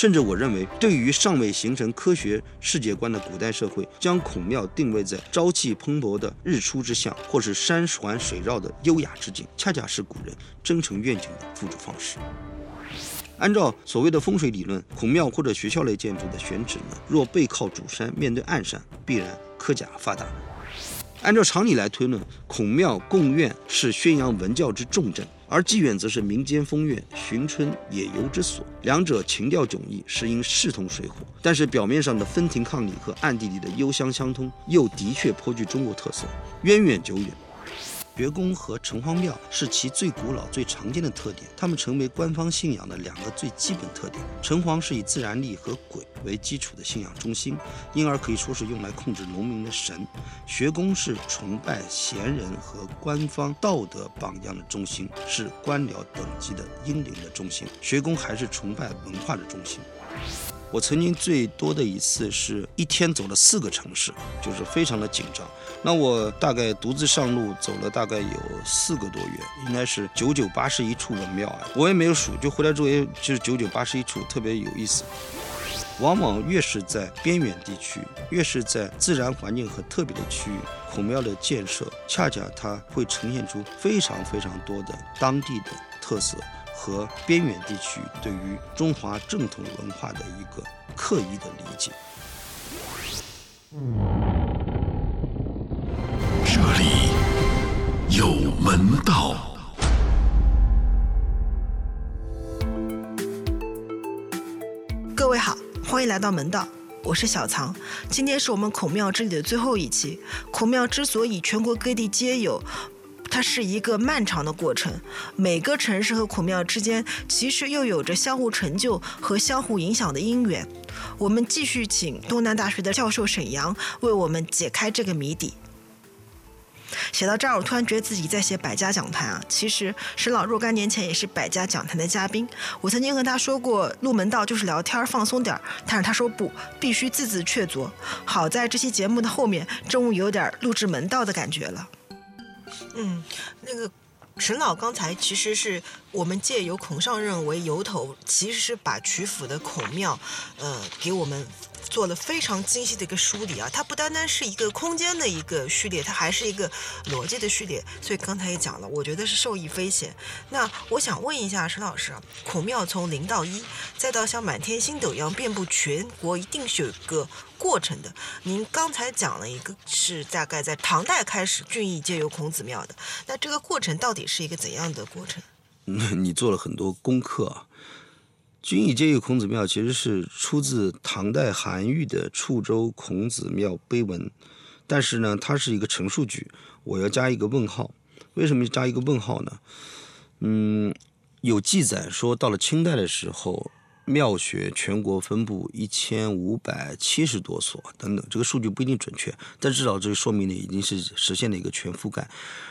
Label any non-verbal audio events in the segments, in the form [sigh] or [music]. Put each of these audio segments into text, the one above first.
甚至我认为，对于尚未形成科学世界观的古代社会，将孔庙定位在朝气蓬勃的日出之象，或是山环水绕的优雅之境，恰恰是古人真诚愿景的付诸方式。按照所谓的风水理论，孔庙或者学校类建筑的选址呢，若背靠主山，面对暗山，必然科甲发达。按照常理来推论，孔庙贡院是宣扬文教之重镇，而妓院则是民间风月、寻春野游之所，两者情调迥异，是因势同水火。但是表面上的分庭抗礼和暗地里的幽香相通，又的确颇具中国特色，渊远久远。学宫和城隍庙是其最古老、最常见的特点，它们成为官方信仰的两个最基本特点。城隍是以自然力和鬼为基础的信仰中心，因而可以说是用来控制农民的神；学宫是崇拜贤人和官方道德榜样的中心，是官僚等级的英灵的中心。学宫还是崇拜文化的中心。我曾经最多的一次是一天走了四个城市，就是非常的紧张。那我大概独自上路走了大概有四个多月，应该是九九八十一处文庙啊，我也没有数，就回来之后也就是九九八十一处，特别有意思。往往越是在边远地区，越是在自然环境很特别的区域，孔庙的建设恰恰它会呈现出非常非常多的当地的特色。和边远地区对于中华正统文化的一个刻意的理解。这里有门道。各位好，欢迎来到门道，我是小藏。今天是我们孔庙之旅的最后一期。孔庙之所以全国各地皆有。它是一个漫长的过程，每个城市和孔庙之间其实又有着相互成就和相互影响的因缘。我们继续请东南大学的教授沈阳为我们解开这个谜底。写到这儿，我突然觉得自己在写百家讲坛啊！其实沈老若干年前也是百家讲坛的嘉宾，我曾经和他说过入门道就是聊天放松点儿，但是他说不，必须字字确凿。好在这期节目的后面终于有点录制门道的感觉了。嗯，那个沈老刚才其实是我们借由孔尚任为由头，其实是把曲阜的孔庙，呃，给我们。做了非常精细的一个梳理啊，它不单单是一个空间的一个序列，它还是一个逻辑的序列。所以刚才也讲了，我觉得是受益匪浅。那我想问一下陈老师啊，孔庙从零到一，再到像满天星斗一样遍布全国，一定是有一个过程的。您刚才讲了一个是大概在唐代开始，郡邑皆有孔子庙的，那这个过程到底是一个怎样的过程？你做了很多功课啊。君以皆有孔子庙，其实是出自唐代韩愈的《处州孔子庙碑文》，但是呢，它是一个陈述句，我要加一个问号。为什么加一个问号呢？嗯，有记载说，到了清代的时候，庙学全国分布一千五百七十多所等等，这个数据不一定准确，但至少这说明呢，已经是实现了一个全覆盖。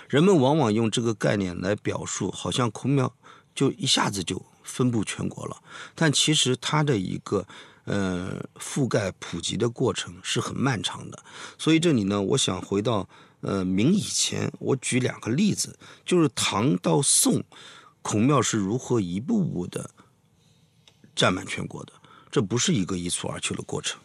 人们往往用这个概念来表述，好像孔庙就一下子就。分布全国了，但其实它的一个呃覆盖普及的过程是很漫长的。所以这里呢，我想回到呃明以前，我举两个例子，就是唐到宋，孔庙是如何一步步的占满全国的，这不是一个一蹴而就的过程。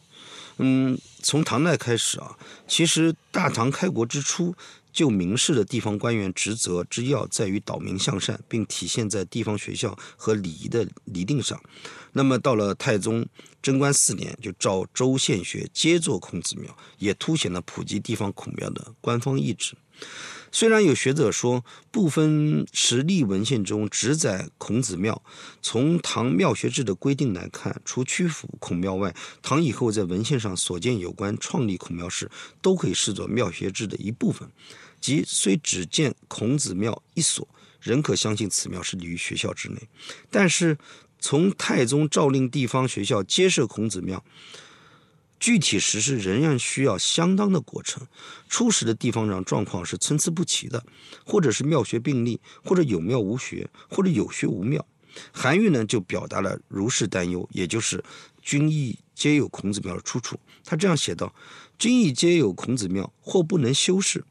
嗯，从唐代开始啊，其实大唐开国之初。就明示的地方官员职责之要在于导民向善，并体现在地方学校和礼仪的厘定上。那么到了太宗贞观四年，就召州县学皆作孔子庙，也凸显了普及地方孔庙的官方意志。虽然有学者说，部分实例文献中只载孔子庙，从唐庙学制的规定来看，除曲阜孔庙外，唐以后在文献上所见有关创立孔庙事，都可以视作庙学制的一部分。即虽只见孔子庙一所，仍可相信此庙是立于学校之内。但是从太宗诏令地方学校接设孔子庙，具体实施仍然需要相当的过程。初始的地方上状况是参差不齐的，或者是庙学并立，或者有庙无学，或者有学无庙。韩愈呢就表达了如是担忧，也就是君邑皆有孔子庙的出处。他这样写道：“君邑皆有孔子庙，或不能修饰。”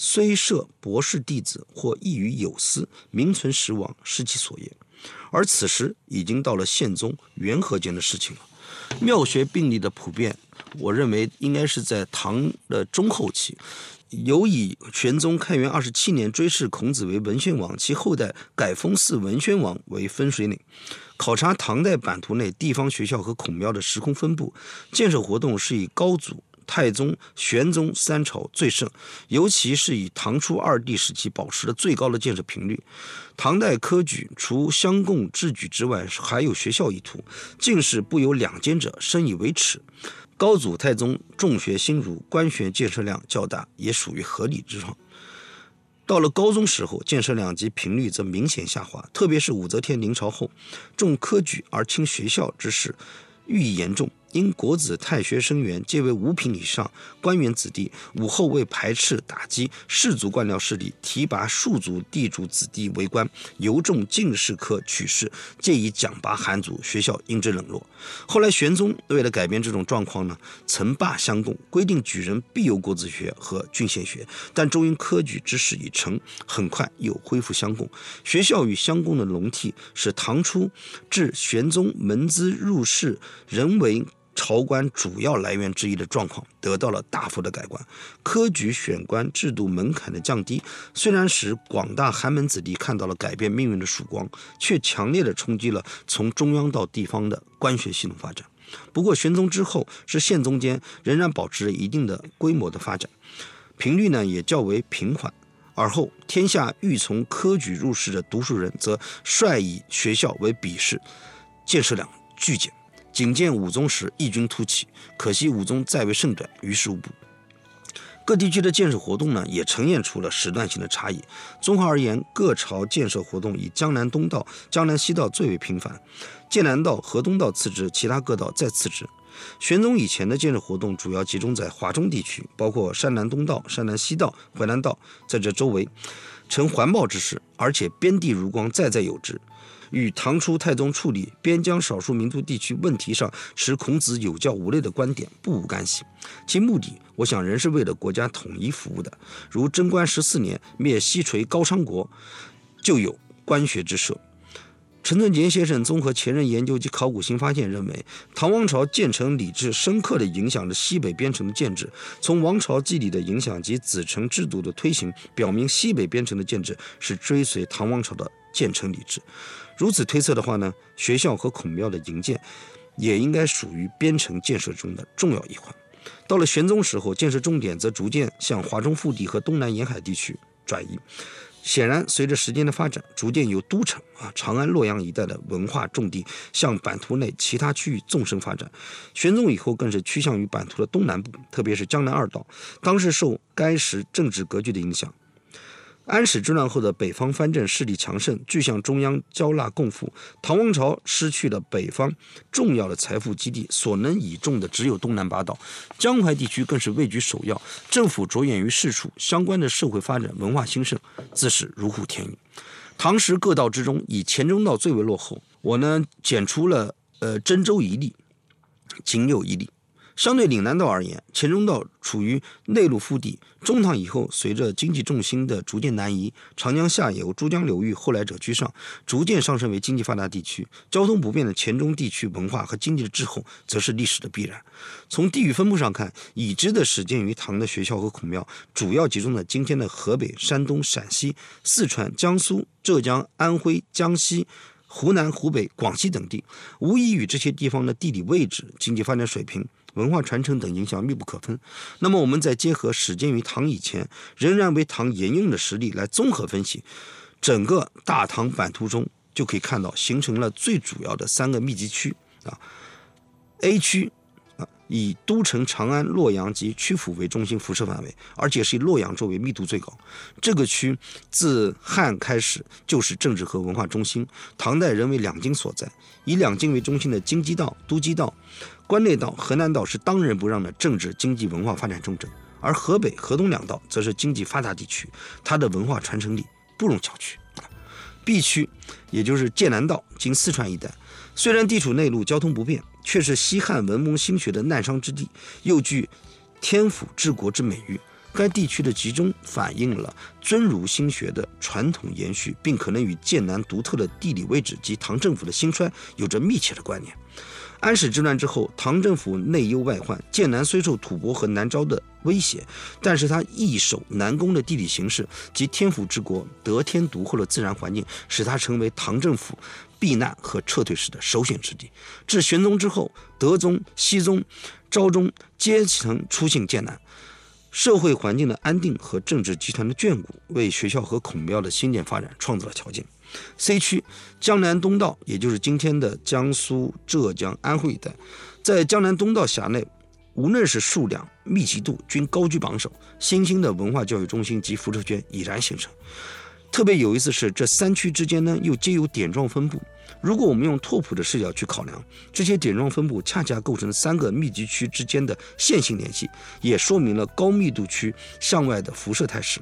虽设博士弟子或异于有司，名存实亡，是其所也。而此时已经到了宪宗、元和间的事情了。庙学病例的普遍，我认为应该是在唐的中后期。尤以玄宗开元二十七年追谥孔子为文宣王，其后代改封祀文宣王为分水岭。考察唐代版图内地方学校和孔庙的时空分布，建设活动是以高祖、太宗、玄宗三朝最盛，尤其是以唐初二帝时期保持了最高的建设频率。唐代科举除乡贡制举之外，还有学校一途，进士不有两间者，深以为耻。高祖、太宗重学新儒，官学建设量较大，也属于合理之状。到了高宗时候，建设量及频率则明显下滑，特别是武则天临朝后，重科举而轻学校之势愈严重。因国子太学生员皆为五品以上官员子弟，武后为排斥打击士族官僚势力，提拔庶族地主子弟为官，尤重进士科取士，借以奖拔寒族，学校因之冷落。后来玄宗为了改变这种状况呢，曾罢乡贡，规定举人必有国子学和郡县学，但终因科举之势已成，很快又恢复乡贡。学校与乡贡的笼替，使唐初至玄宗门资入仕人为。朝官主要来源之一的状况得到了大幅的改观，科举选官制度门槛的降低，虽然使广大寒门子弟看到了改变命运的曙光，却强烈的冲击了从中央到地方的官学系统发展。不过，玄宗之后是宪宗间仍然保持着一定的规模的发展，频率呢也较为平缓。而后，天下欲从科举入仕的读书人，则率以学校为比试，建设量剧减。仅见武宗时异军突起，可惜武宗在位甚短，于事无补。各地区的建设活动呢，也呈现出了时段性的差异。综合而言，各朝建设活动以江南东道、江南西道最为频繁，剑南道、河东道次之，其他各道再次之。玄宗以前的建设活动主要集中在华中地区，包括山南东道、山南西道、淮南道，在这周围，呈环抱之势，而且边地如光，在在有之。与唐初太宗处理边疆少数民族地区问题上持孔子有教无类的观点不无干系，其目的，我想仍是为了国家统一服务的。如贞观十四年灭西垂高昌国，就有官学之设。陈存杰先生综合前人研究及考古新发现，认为唐王朝建成礼制深刻地影响着西北边城的建制。从王朝祭礼的影响及子承制度的推行，表明西北边城的建制是追随唐王朝的建成礼制。如此推测的话呢，学校和孔庙的营建，也应该属于边城建设中的重要一环。到了玄宗时候，建设重点则逐渐向华中腹地和东南沿海地区转移。显然，随着时间的发展，逐渐由都城啊长安、洛阳一带的文化重地向版图内其他区域纵深发展。玄宗以后，更是趋向于版图的东南部，特别是江南二道。当时受该时政治格局的影响。安史之乱后的北方藩镇势力强盛，俱向中央交纳贡赋。唐王朝失去了北方重要的财富基地，所能倚重的只有东南八道，江淮地区更是位居首要。政府着眼于市处，相关的社会发展、文化兴盛，自是如虎添翼。唐时各道之中，以黔中道最为落后。我呢，检出了呃真州一例，仅有一例。相对岭南道而言，黔中道处于内陆腹地。中唐以后，随着经济重心的逐渐南移，长江下游、珠江流域后来者居上，逐渐上升为经济发达地区。交通不便的黔中地区文化和经济的滞后，则是历史的必然。从地域分布上看，已知的始建于唐的学校和孔庙，主要集中在今天的河北、山东、陕西、四川、江苏、浙江、安徽、江西。湖南、湖北、广西等地，无疑与这些地方的地理位置、经济发展水平、文化传承等影响密不可分。那么，我们再结合始建于唐以前，仍然为唐沿用的实例来综合分析，整个大唐版图中就可以看到形成了最主要的三个密集区啊，A 区啊。以都城长安、洛阳及曲阜为中心辐射范围，而且是以洛阳作为密度最高。这个区自汉开始就是政治和文化中心，唐代仍为两京所在。以两京为中心的京畿道、都畿道、关内道、河南道是当仁不让的政治、经济、文化发展重镇，而河北、河东两道则是经济发达地区，它的文化传承力不容小觑。B 区，也就是剑南道，经四川一带，虽然地处内陆，交通不便。却是西汉文蒙兴学的难商之地，又具天府治国之美誉。该地区的集中反映了尊儒心学的传统延续，并可能与剑南独特的地理位置及唐政府的兴衰有着密切的关联。安史之乱之后，唐政府内忧外患，剑南虽受吐蕃和南诏的威胁，但是他易守难攻的地理形势及天府之国得天独厚的自然环境，使他成为唐政府避难和撤退时的首选之地。至玄宗之后，德宗、熹宗、昭宗皆曾出幸剑南。社会环境的安定和政治集团的眷顾，为学校和孔庙的兴建发展创造了条件。C 区江南东道，也就是今天的江苏、浙江、安徽一带，在江南东道辖内，无论是数量、密集度，均高居榜首。新兴的文化教育中心及辐射圈已然形成。特别有意思是，这三区之间呢，又皆有点状分布。如果我们用拓扑的视角去考量，这些点状分布恰恰构成三个密集区之间的线性联系，也说明了高密度区向外的辐射态势。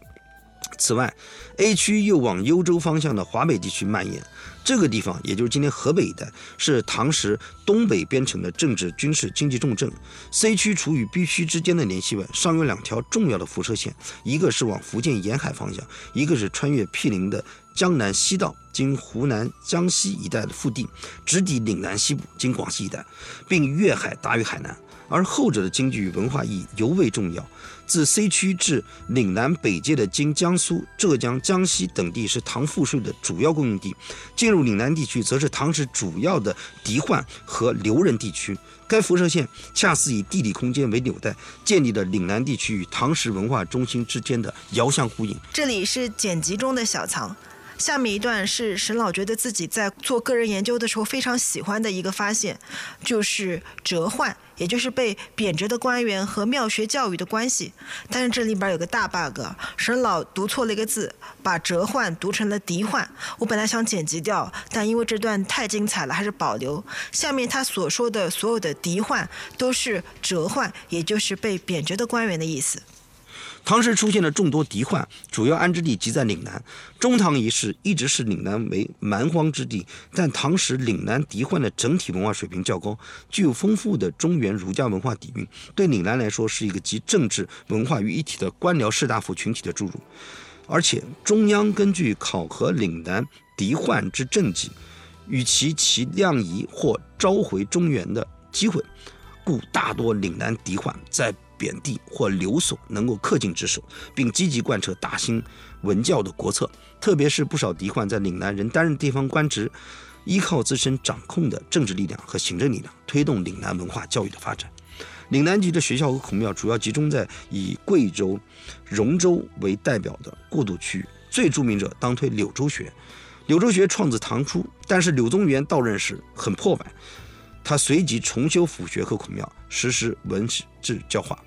此外，A 区又往幽州方向的华北地区蔓延。这个地方，也就是今天河北一带，是唐时东北边城的政治、军事、经济重镇。C 区处于 B 区之间的联系外，上有两条重要的辐射线，一个是往福建沿海方向，一个是穿越毗邻的江南西道，经湖南、江西一带的腹地，直抵岭南西部，经广西一带，并越海达于海南。而后者的经济与文化意义尤为重要。自 C 区至岭南北界的经江苏、浙江、江西等地是唐赋税的主要供应地，进入岭南地区则是唐时主要的敌患和留人地区。该辐射线恰似以地理空间为纽带，建立了岭南地区与唐时文化中心之间的遥相呼应。这里是剪辑中的小藏。下面一段是沈老觉得自己在做个人研究的时候非常喜欢的一个发现，就是折换，也就是被贬谪的官员和庙学教育的关系。但是这里边有个大 bug，沈老读错了一个字，把折换读成了敌换。我本来想剪辑掉，但因为这段太精彩了，还是保留。下面他所说的所有的敌换都是折换，也就是被贬谪的官员的意思。唐时出现了众多敌患，主要安置地即在岭南。中唐一世一直视岭南为蛮荒之地，但唐时岭南敌患的整体文化水平较高，具有丰富的中原儒家文化底蕴，对岭南来说是一个集政治文化于一体的官僚士大夫群体的注入。而且中央根据考核岭南敌患之政绩，与其其量移或召回中原的机会，故大多岭南敌患在。贬地或留守，能够恪尽职守，并积极贯彻大兴文教的国策。特别是不少敌患在岭南仍担任地方官职，依靠自身掌控的政治力量和行政力量，推动岭南文化教育的发展。岭南籍的学校和孔庙主要集中在以贵州、容州为代表的过渡区域，最著名者当推柳州学。柳州学创自唐初，但是柳宗元到任时很破败，他随即重修府学和孔庙，实施文治教化。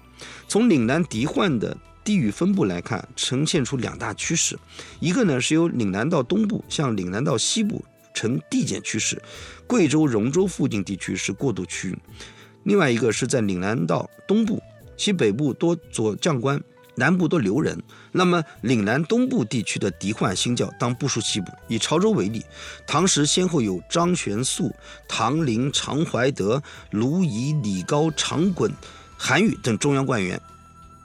从岭南敌患的地域分布来看，呈现出两大趋势：一个呢是由岭南到东部向岭南到西部呈递减趋势，贵州、容州附近地区是过渡区；另外一个是在岭南到东部，其北部多左将官，南部多留人。那么岭南东部地区的敌患新教当部署西部。以潮州为例，唐时先后有张玄素、唐林、常怀德、卢仪、李高、常衮。韩愈等中央官员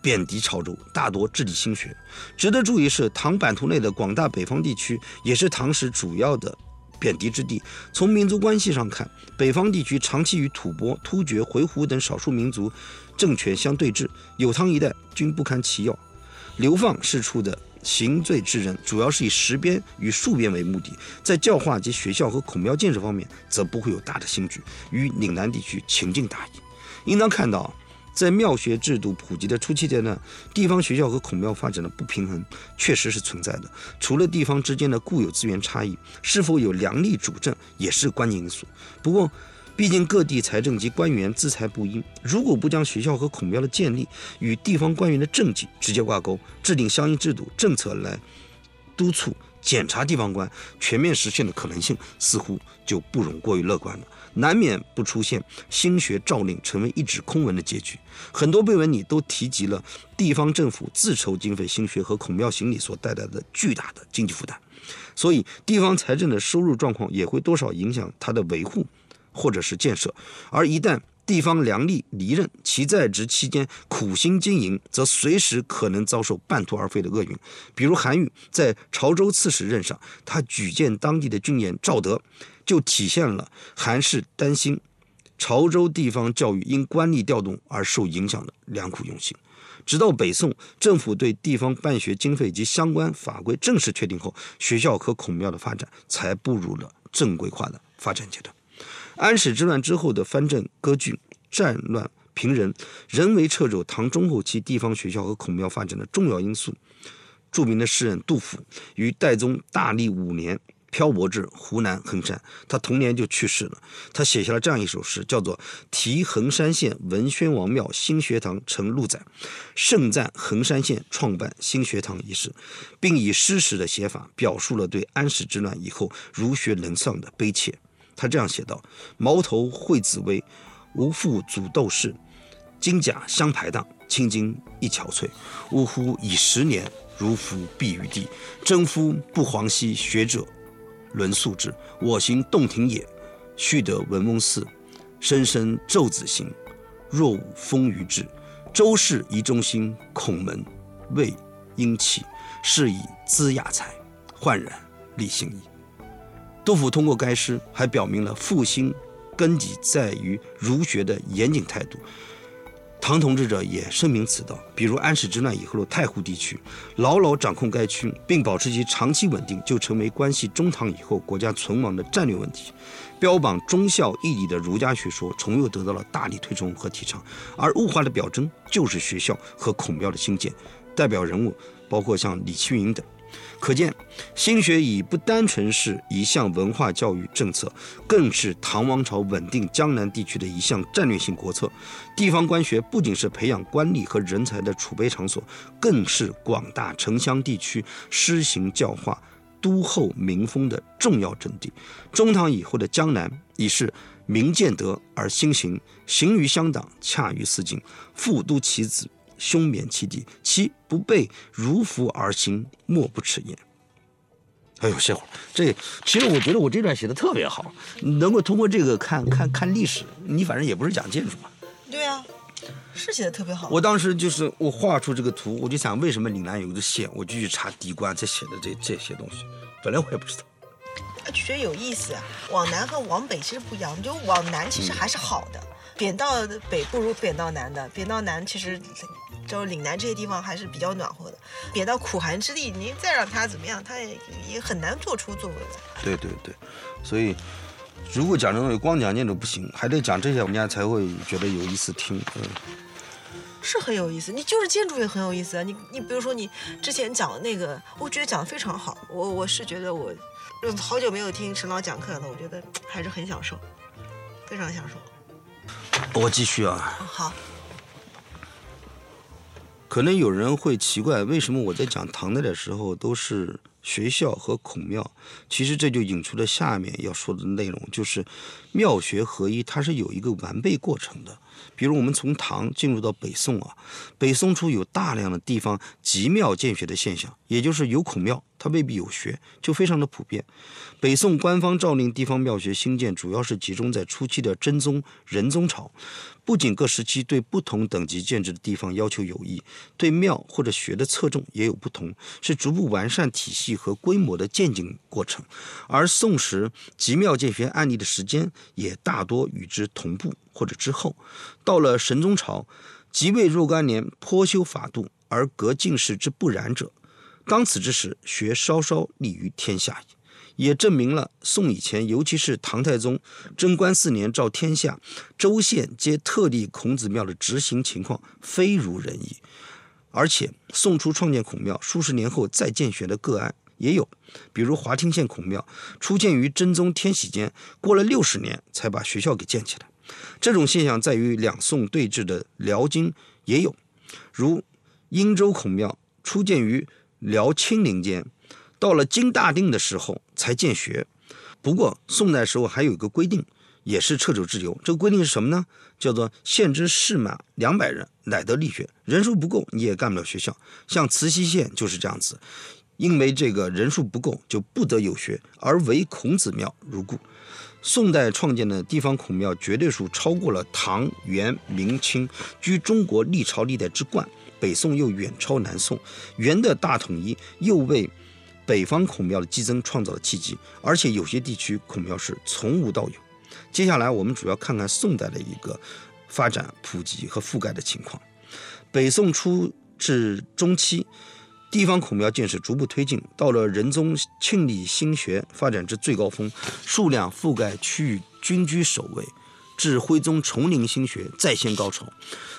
贬谪潮州，大多治理兴学。值得注意的是，唐版图内的广大北方地区也是唐时主要的贬谪之地。从民族关系上看，北方地区长期与吐蕃、突厥、回鹘等少数民族政权相对峙，有唐一代均不堪其扰。流放释出的刑罪之人，主要是以实边与戍边为目的，在教化及学校和孔庙建设方面，则不会有大的兴举，与岭南地区情境大异。应当看到。在庙学制度普及的初期阶段，地方学校和孔庙发展的不平衡确实是存在的。除了地方之间的固有资源差异，是否有良力主政也是关键因素。不过，毕竟各地财政及官员资财不一，如果不将学校和孔庙的建立与地方官员的政绩直接挂钩，制定相应制度政策来督促检查地方官全面实现的可能性，似乎就不容过于乐观了。难免不出现兴学诏令成为一纸空文的结局。很多碑文里都提及了地方政府自筹经费兴学和孔庙行礼所带来的巨大的经济负担，所以地方财政的收入状况也会多少影响它的维护或者是建设。而一旦地方良吏离任，其在职期间苦心经营，则随时可能遭受半途而废的厄运。比如韩愈在潮州刺史任上，他举荐当地的郡县赵德，就体现了韩氏担心潮州地方教育因官吏调动而受影响的良苦用心。直到北宋，政府对地方办学经费及相关法规正式确定后，学校和孔庙的发展才步入了正规化的发展阶段。安史之乱之后的藩镇割据、战乱平人，人为掣肘唐中后期地方学校和孔庙发展的重要因素。著名的诗人杜甫于代宗大历五年漂泊至湖南衡山，他同年就去世了。他写下了这样一首诗，叫做《题衡山县文宣王庙新学堂成陆载》，盛赞衡山县创办新学堂一事，并以诗史的写法表述了对安史之乱以后儒学沦丧的悲切。他这样写道：“矛头会紫薇，无复祖斗士；金甲相排档，青筋一憔悴。呜呼！已十年，如服敝于地。征夫不遑兮，学者沦素质。我行洞庭野，须得文翁寺。深深昼子行，若无风雨至。周氏遗中心，孔门未应弃。是以资雅才，焕然立新意。”杜甫通过该诗，还表明了复兴根基在于儒学的严谨态度。唐统治者也深明此道，比如安史之乱以后的太湖地区，牢牢掌控该区，并保持其长期稳定，就成为关系中唐以后国家存亡的战略问题。标榜忠孝义理的儒家学说，重又得到了大力推崇和提倡。而物化的表征就是学校和孔庙的兴建，代表人物包括像李奇云等。可见，新学已不单纯是一项文化教育政策，更是唐王朝稳定江南地区的一项战略性国策。地方官学不仅是培养官吏和人才的储备场所，更是广大城乡地区施行教化、都厚民风的重要阵地。中唐以后的江南，已是民见德而兴行，行于乡党，洽于四境，复都其子。兄免其敌，其不备如服而行，莫不耻焉。哎呦，歇会儿。这其实我觉得我这段写的特别好，能够通过这个看看看历史。你反正也不是讲建筑嘛。对啊，是写的特别好。我当时就是我画出这个图，我就想为什么岭南有个县，我就去查地官才写的这这些东西。本来我也不知道。就觉得有意思啊。往南和往北其实不一样，就往南其实还是好的。贬到北不如贬到南的，贬到南其实。就岭南这些地方还是比较暖和的，贬到苦寒之地，您再让他怎么样，他也也很难做出作为来。对对对，所以如果讲这东西光讲建筑不行，还得讲这些，我们家才会觉得有意思听。嗯，是很有意思，你就是建筑也很有意思啊。你你比如说你之前讲的那个，我觉得讲的非常好。我我是觉得我好久没有听陈老讲课了，我觉得还是很享受，非常享受。我继续啊。好。可能有人会奇怪，为什么我在讲唐代的时候都是学校和孔庙？其实这就引出了下面要说的内容，就是庙学合一，它是有一个完备过程的。比如我们从唐进入到北宋啊，北宋初有大量的地方集庙建学的现象，也就是有孔庙，它未必有学，就非常的普遍。北宋官方诏令地方庙学兴建，主要是集中在初期的真宗、仁宗朝。不仅各时期对不同等级建制的地方要求有异，对庙或者学的侧重也有不同，是逐步完善体系和规模的渐进过程。而宋时集庙建学案例的时间也大多与之同步或者之后。到了神宗朝，即位若干年，颇修法度而革进士之不然者，当此之时，学稍稍立于天下矣。也证明了宋以前，尤其是唐太宗贞观四年诏天下州县皆特立孔子庙的执行情况非如人意。而且宋初创建孔庙，数十年后再建学的个案也有，比如华清县孔庙初建于真宗天禧间，过了六十年才把学校给建起来。这种现象在于两宋对峙的辽金也有，如殷州孔庙初建于辽清陵间。到了金大定的时候才建学，不过宋代时候还有一个规定，也是掣肘之由。这个规定是什么呢？叫做县之士满两百人，乃得立学。人数不够，你也干不了学校。像慈溪县就是这样子，因为这个人数不够，就不得有学，而唯孔子庙如故。宋代创建的地方孔庙绝对数超过了唐、元、明清，居中国历朝历代之冠。北宋又远超南宋，元的大统一又为北方孔庙的激增创造了契机，而且有些地区孔庙是从无到有。接下来我们主要看看宋代的一个发展、普及和覆盖的情况。北宋初至中期，地方孔庙建设逐步推进，到了仁宗庆历新学发展至最高峰，数量覆盖区域均居首位。至徽宗崇宁新学再现高潮，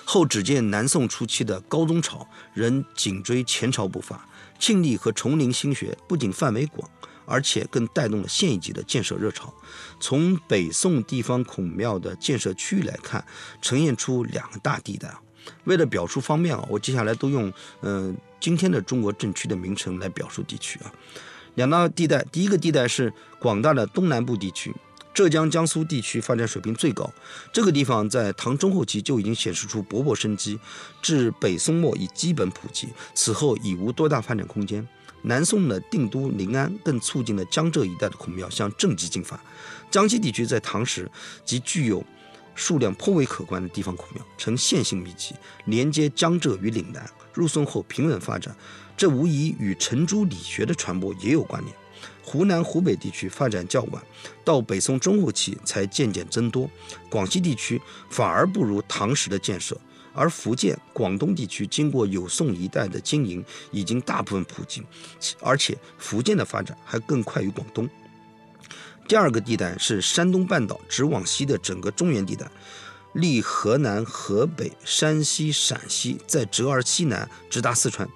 后只见南宋初期的高宗朝仍紧追前朝步伐。庆历和崇宁新学不仅范围广，而且更带动了县一级的建设热潮。从北宋地方孔庙的建设区域来看，呈现出两个大地带啊。为了表述方便啊，我接下来都用嗯、今天的中国政区的名称来表述地区啊。两大地带，第一个地带是广大的东南部地区。浙江、江苏地区发展水平最高，这个地方在唐中后期就已经显示出勃勃生机，至北宋末已基本普及，此后已无多大发展空间。南宋的定都临安更促进了江浙一带的孔庙向正极进发。江西地区在唐时即具有数量颇为可观的地方孔庙，呈线性密集，连接江浙与岭南。入宋后平稳发展，这无疑与程朱理学的传播也有关联。湖南、湖北地区发展较晚，到北宋中后期才渐渐增多。广西地区反而不如唐时的建设，而福建、广东地区经过有宋一代的经营，已经大部分普及，而且福建的发展还更快于广东。第二个地带是山东半岛直往西的整个中原地带，历河南、河北、山西、陕西，再折而西南，直达四川。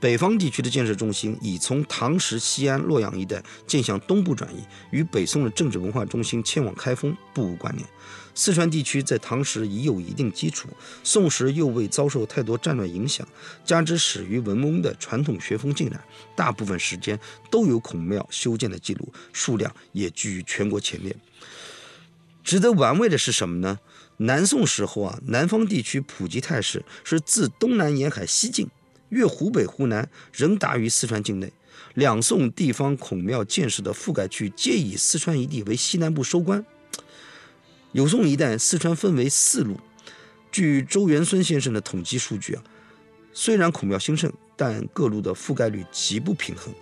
北方地区的建设中心已从唐时西安、洛阳一带渐向东部转移，与北宋的政治文化中心迁往开封不无关联。四川地区在唐时已有一定基础，宋时又未遭受太多战乱影响，加之始于文翁的传统学风浸染，大部分时间都有孔庙修建的记录，数量也居于全国前列。值得玩味的是什么呢？南宋时候啊，南方地区普及态势是自东南沿海西进。越湖北、湖南仍达于四川境内。两宋地方孔庙建设的覆盖区皆以四川一地为西南部收官。有宋一代，四川分为四路。据周元孙先生的统计数据啊，虽然孔庙兴盛，但各路的覆盖率极不平衡。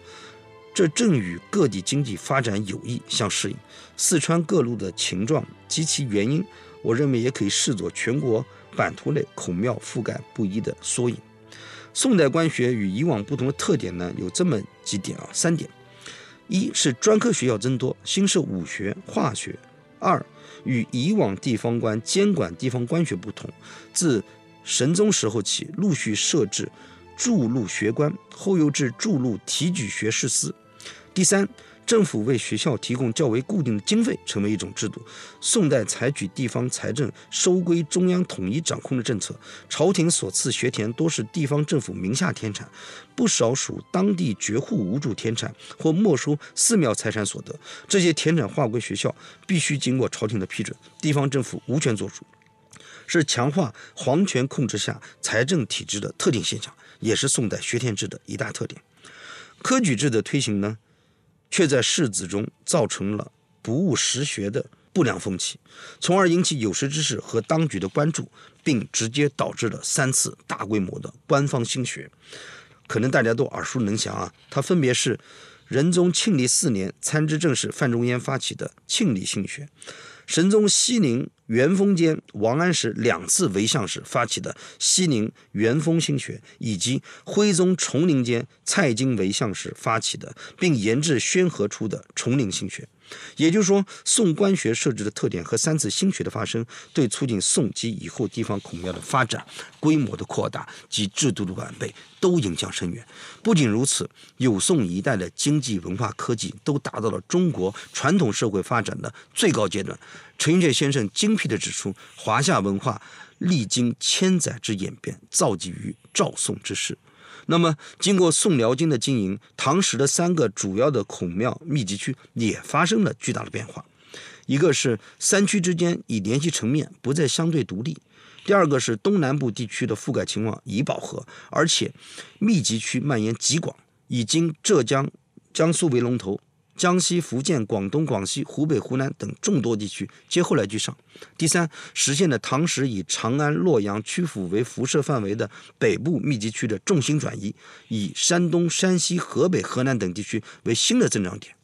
这正与各地经济发展有意相适应。四川各路的情状及其原因，我认为也可以视作全国版图内孔庙覆盖不一的缩影。宋代官学与以往不同的特点呢，有这么几点啊，三点：一是专科学校增多，新设武学、化学；二与以往地方官监管地方官学不同，自神宗时候起陆续设置筑路学官，后又至筑路提举学士司；第三。政府为学校提供较为固定的经费，成为一种制度。宋代采取地方财政收归中央统一掌控的政策，朝廷所赐学田多是地方政府名下田产，不少属当地绝户无主田产或没收寺庙财产所得。这些田产划归学校，必须经过朝廷的批准，地方政府无权做主，是强化皇权控制下财政体制的特定现象，也是宋代学田制的一大特点。科举制的推行呢？却在士子中造成了不务实学的不良风气，从而引起有识之士和当局的关注，并直接导致了三次大规模的官方兴学。可能大家都耳熟能详啊，它分别是仁宗庆历四年参知政事范仲淹发起的庆历兴学，神宗熙宁元丰间王安石两次为相时发起的西宁元丰新学，以及徽宗崇宁间蔡京为相时发起的，并研制宣和出的崇宁新学。也就是说，宋官学设置的特点和三次兴学的发生，对促进宋及以后地方孔庙的发展、规模的扩大及制度的完备都影响深远。不仅如此，有宋一代的经济、文化、科技都达到了中国传统社会发展的最高阶段。陈寅恪先生精辟地指出，华夏文化历经千载之演变，造极于赵宋之时。那么，经过宋辽金的经营，唐时的三个主要的孔庙密集区也发生了巨大的变化。一个是三区之间已联系成面，不再相对独立；第二个是东南部地区的覆盖情况已饱和，而且密集区蔓延极广；已经浙江、江苏为龙头，江西、福建、广东、广西、湖北、湖南等众多地区接后来居上。第三，实现了唐时以长安、洛阳、曲阜为辐射范围的北部密集区的重心转移，以山东、山西、河北、河南等地区为新的增长点。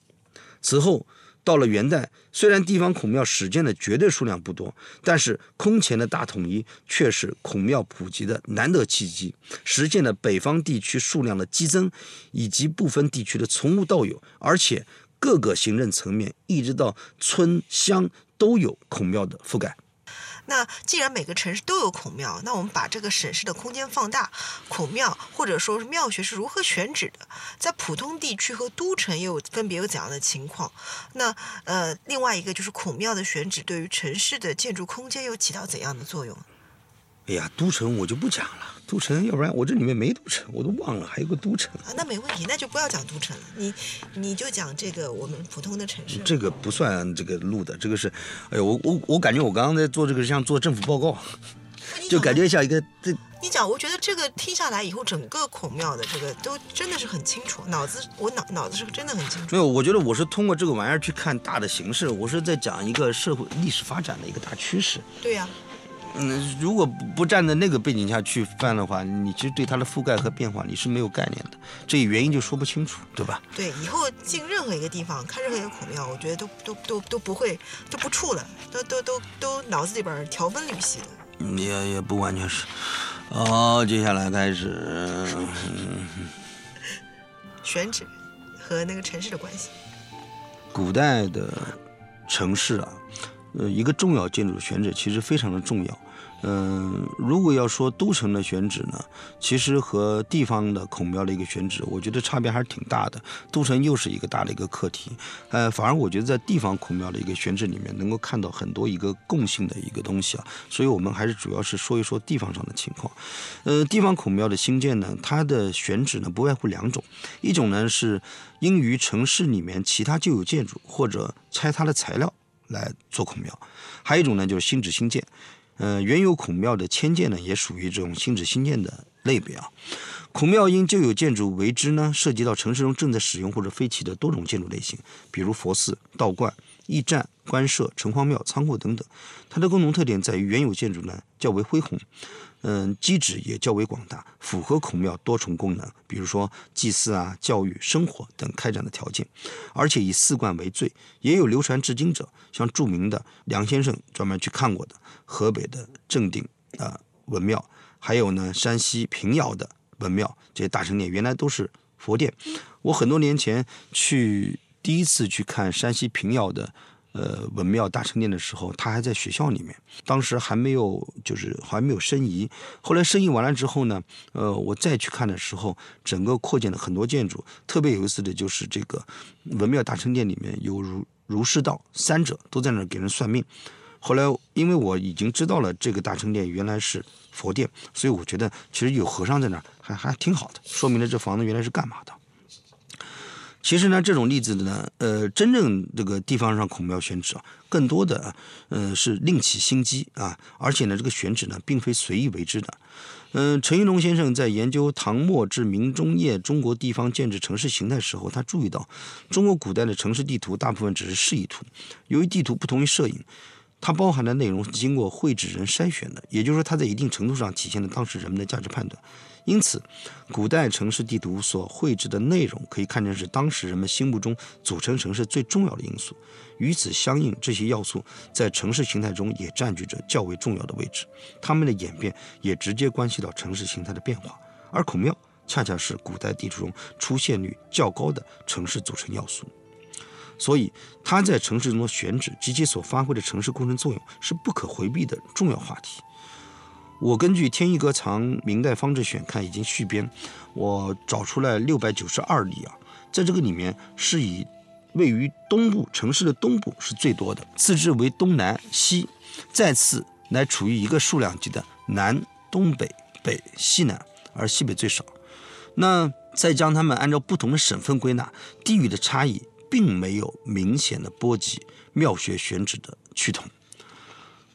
此后，到了元代，虽然地方孔庙始建的绝对数量不多，但是空前的大统一却是孔庙普及的难得契机，实现了北方地区数量的激增，以及部分地区的从无到有，而且各个行政层面一直到村乡都有孔庙的覆盖。那既然每个城市都有孔庙，那我们把这个省市的空间放大，孔庙或者说是庙学是如何选址的？在普通地区和都城又分别有怎样的情况？那呃，另外一个就是孔庙的选址对于城市的建筑空间又起到怎样的作用？哎呀，都城我就不讲了，都城，要不然我这里面没都城，我都忘了还有个都城。啊，那没问题，那就不要讲都城了，你你就讲这个我们普通的城市。这个不算这个录的，这个是，哎呦，我我我感觉我刚刚在做这个像做政府报告，就感觉像一个这。你讲，我觉得这个听下来以后，整个孔庙的这个都真的是很清楚，脑子我脑脑子是真的很清楚。没有，我觉得我是通过这个玩意儿去看大的形势，我是在讲一个社会历史发展的一个大趋势。对呀、嗯，如果不不站在那个背景下去翻的话，你其实对它的覆盖和变化你是没有概念的，这原因就说不清楚，对吧？对，以后进任何一个地方看任何一个孔庙，我觉得都都都都不会都不怵了，都都都都脑子里边儿条分缕析的。嗯也也不完全是。好，接下来开始，嗯选址和那个城市的关系。古代的城市啊，呃，一个重要建筑选址其实非常的重要。嗯、如果要说都城的选址呢，其实和地方的孔庙的一个选址，我觉得差别还是挺大的。都城又是一个大的一个课题，呃，反而我觉得在地方孔庙的一个选址里面，能够看到很多一个共性的一个东西啊。所以我们还是主要是说一说地方上的情况。呃，地方孔庙的兴建呢，它的选址呢不外乎两种，一种呢是应于城市里面其他旧有建筑或者拆它的材料来做孔庙，还有一种呢就是新址新建。呃，原有孔庙的迁建呢，也属于这种新址新建的类别啊。孔庙因旧有建筑为之呢，涉及到城市中正在使用或者废弃的多种建筑类型，比如佛寺、道观、驿站、官舍、城隍庙、仓库等等。它的共同特点在于原有建筑呢较为恢宏，嗯，基址也较为广大，符合孔庙多重功能，比如说祭祀啊、教育、生活等开展的条件，而且以四观为最，也有流传至今者，像著名的梁先生专门去看过的河北的正定啊、文庙，还有呢山西平遥的文庙，这些大成殿原来都是佛殿。我很多年前去第一次去看山西平遥的呃文庙大成殿的时候，他还在学校里面，当时还没有就是还没有申遗。后来申遗完了之后呢，呃，我再去看的时候，整个扩建了很多建筑，特别有意思的就是这个文庙大成殿里面有儒儒释道三者都在那儿给人算命。后来，因为我已经知道了这个大成殿原来是佛殿，所以我觉得其实有和尚在那儿还还挺好的，说明了这房子原来是干嘛的。其实呢，这种例子呢，呃，真正这个地方上孔庙选址啊，更多的呃是另起心机啊，而且呢，这个选址呢，并非随意为之的。嗯、陈玉龙先生在研究唐末至明中叶中国地方建制城市形态时候，他注意到，中国古代的城市地图大部分只是示意图，由于地图不同于摄影，它包含的内容是经过绘制人筛选的，也就是说，它在一定程度上体现了当时人们的价值判断。因此，古代城市地图所绘制的内容可以看成是当时人们心目中组成城市最重要的因素。与此相应，这些要素在城市形态中也占据着较为重要的位置，它们的演变也直接关系到城市形态的变化。而孔庙恰恰是古代地图中出现率较高的城市组成要素。所以，它在城市中的选址及其所发挥的城市工程作用是不可回避的重要话题。我根据《天一阁藏明代方志选看》已经续编，我找出来六百九十二例啊，在这个里面是以位于东部城市的东部是最多的，次之为东南西，再次乃处于一个数量级的南、东北、北、西南，而西北最少。那再将它们按照不同的省份归纳，地域的差异并没有明显的波及庙学选址的趋同。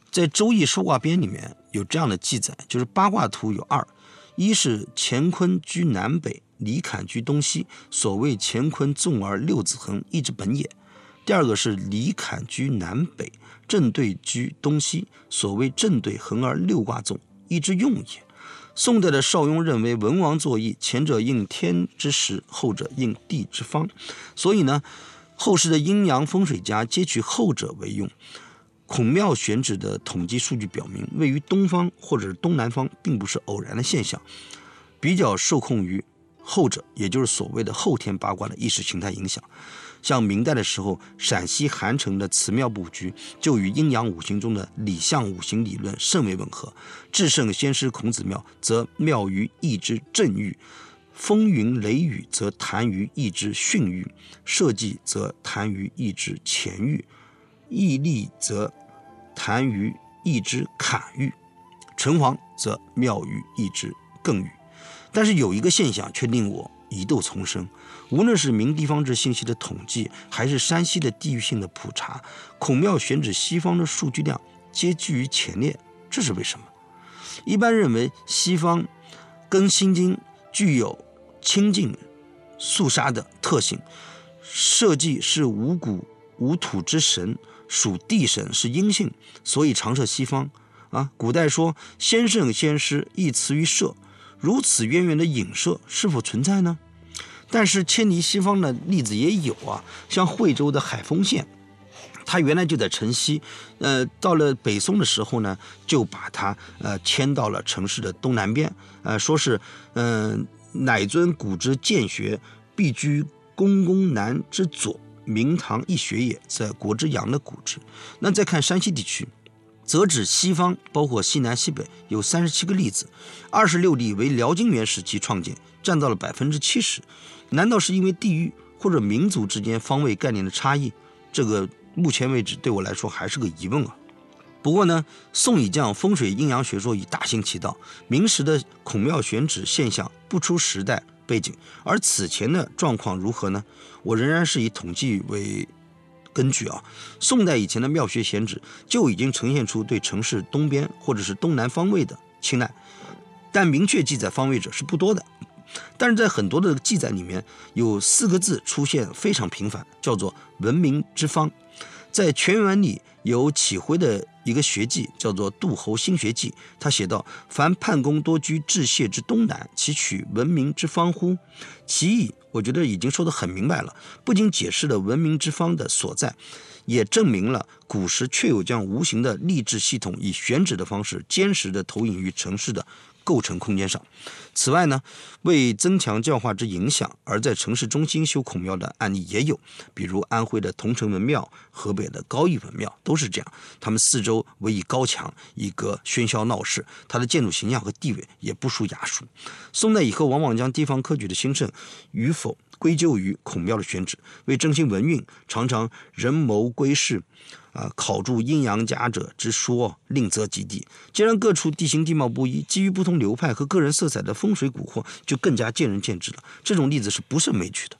在《周易说卦编》里面有这样的记载，就是八卦图有二，一是乾坤居南北，离坎居东西，所谓乾坤纵而六子横，一之本也。第二个是离坎居南北，正对居东西，所谓正对横而六卦纵，一之用也。宋代的邵雍认为文王作易，前者应天之时，后者应地之方，所以呢，后世的阴阳风水家皆取后者为用。孔庙选址的统计数据表明，位于东方或者是东南方，并不是偶然的现象，比较受控于后者，也就是所谓的后天八卦的意识形态影响。像明代的时候，陕西韩城的祠庙布局就与阴阳五行中的理象五行理论甚为吻合。至圣先师孔子庙则庙于一之正域，风云雷雨则谈于一之巽域，社稷则谈于一之乾域。义利则谈于义之坎域，城隍则庙于义之艮域。但是有一个现象却令我疑窦丛生：无论是明地方志信息的统计，还是山西的地域性的普查，孔庙选址西方的数据量皆居于前列，这是为什么？一般认为，西方跟《心经》具有清净肃杀的特性，社稷是五谷无土之神。属地神是阴性，所以常设西方。啊，古代说先圣先师亦辞于社，如此渊源的影射是否存在呢？但是迁离西方的例子也有啊，像惠州的海丰县，它原来就在城西，呃，到了北宋的时候呢，就把它呃迁到了城市的东南边，呃，说是嗯，乃尊古之建学必居公宫南之左。明堂一学也，在国之阳的古之。那再看山西地区，则指西方，包括西南西北，有三十七个例子，二十六例为辽金元时期创建，占到了百分之七十。难道是因为地域或者民族之间方位概念的差异？这个目前为止对我来说还是个疑问啊。不过呢，宋以降风水阴阳学说已大行其道，明时的孔庙选址现象不出时代。背景，而此前的状况如何呢？我仍然是以统计为根据啊。宋代以前的庙学选址就已经呈现出对城市东边或者是东南方位的青睐，但明确记载方位者是不多的。但是在很多的记载里面，有四个字出现非常频繁，叫做“文明之方”。在全文里有启辉的一个学记，叫做《杜侯新学记》，他写道：“凡叛公多居治谢之东南，其取文明之方乎？”其意，我觉得已经说得很明白了。不仅解释了文明之方的所在，也证明了古时确有将无形的励志系统以选址的方式坚实地投影于城市的。构成空间上。此外呢，为增强教化之影响，而在城市中心修孔庙的案例也有，比如安徽的桐城文庙、河北的高义文庙都是这样。他们四周围以高墙，以隔喧嚣闹市，它的建筑形象和地位也不输雅俗。宋代以后，往往将地方科举的兴盛与否归咎于孔庙的选址，为振兴文运，常常人谋归市。啊，考注阴阳家者之说，另择吉地。既然各处地形地貌不一，基于不同流派和个人色彩的风风水蛊惑就更加见仁见智了。这种例子是不胜枚举的。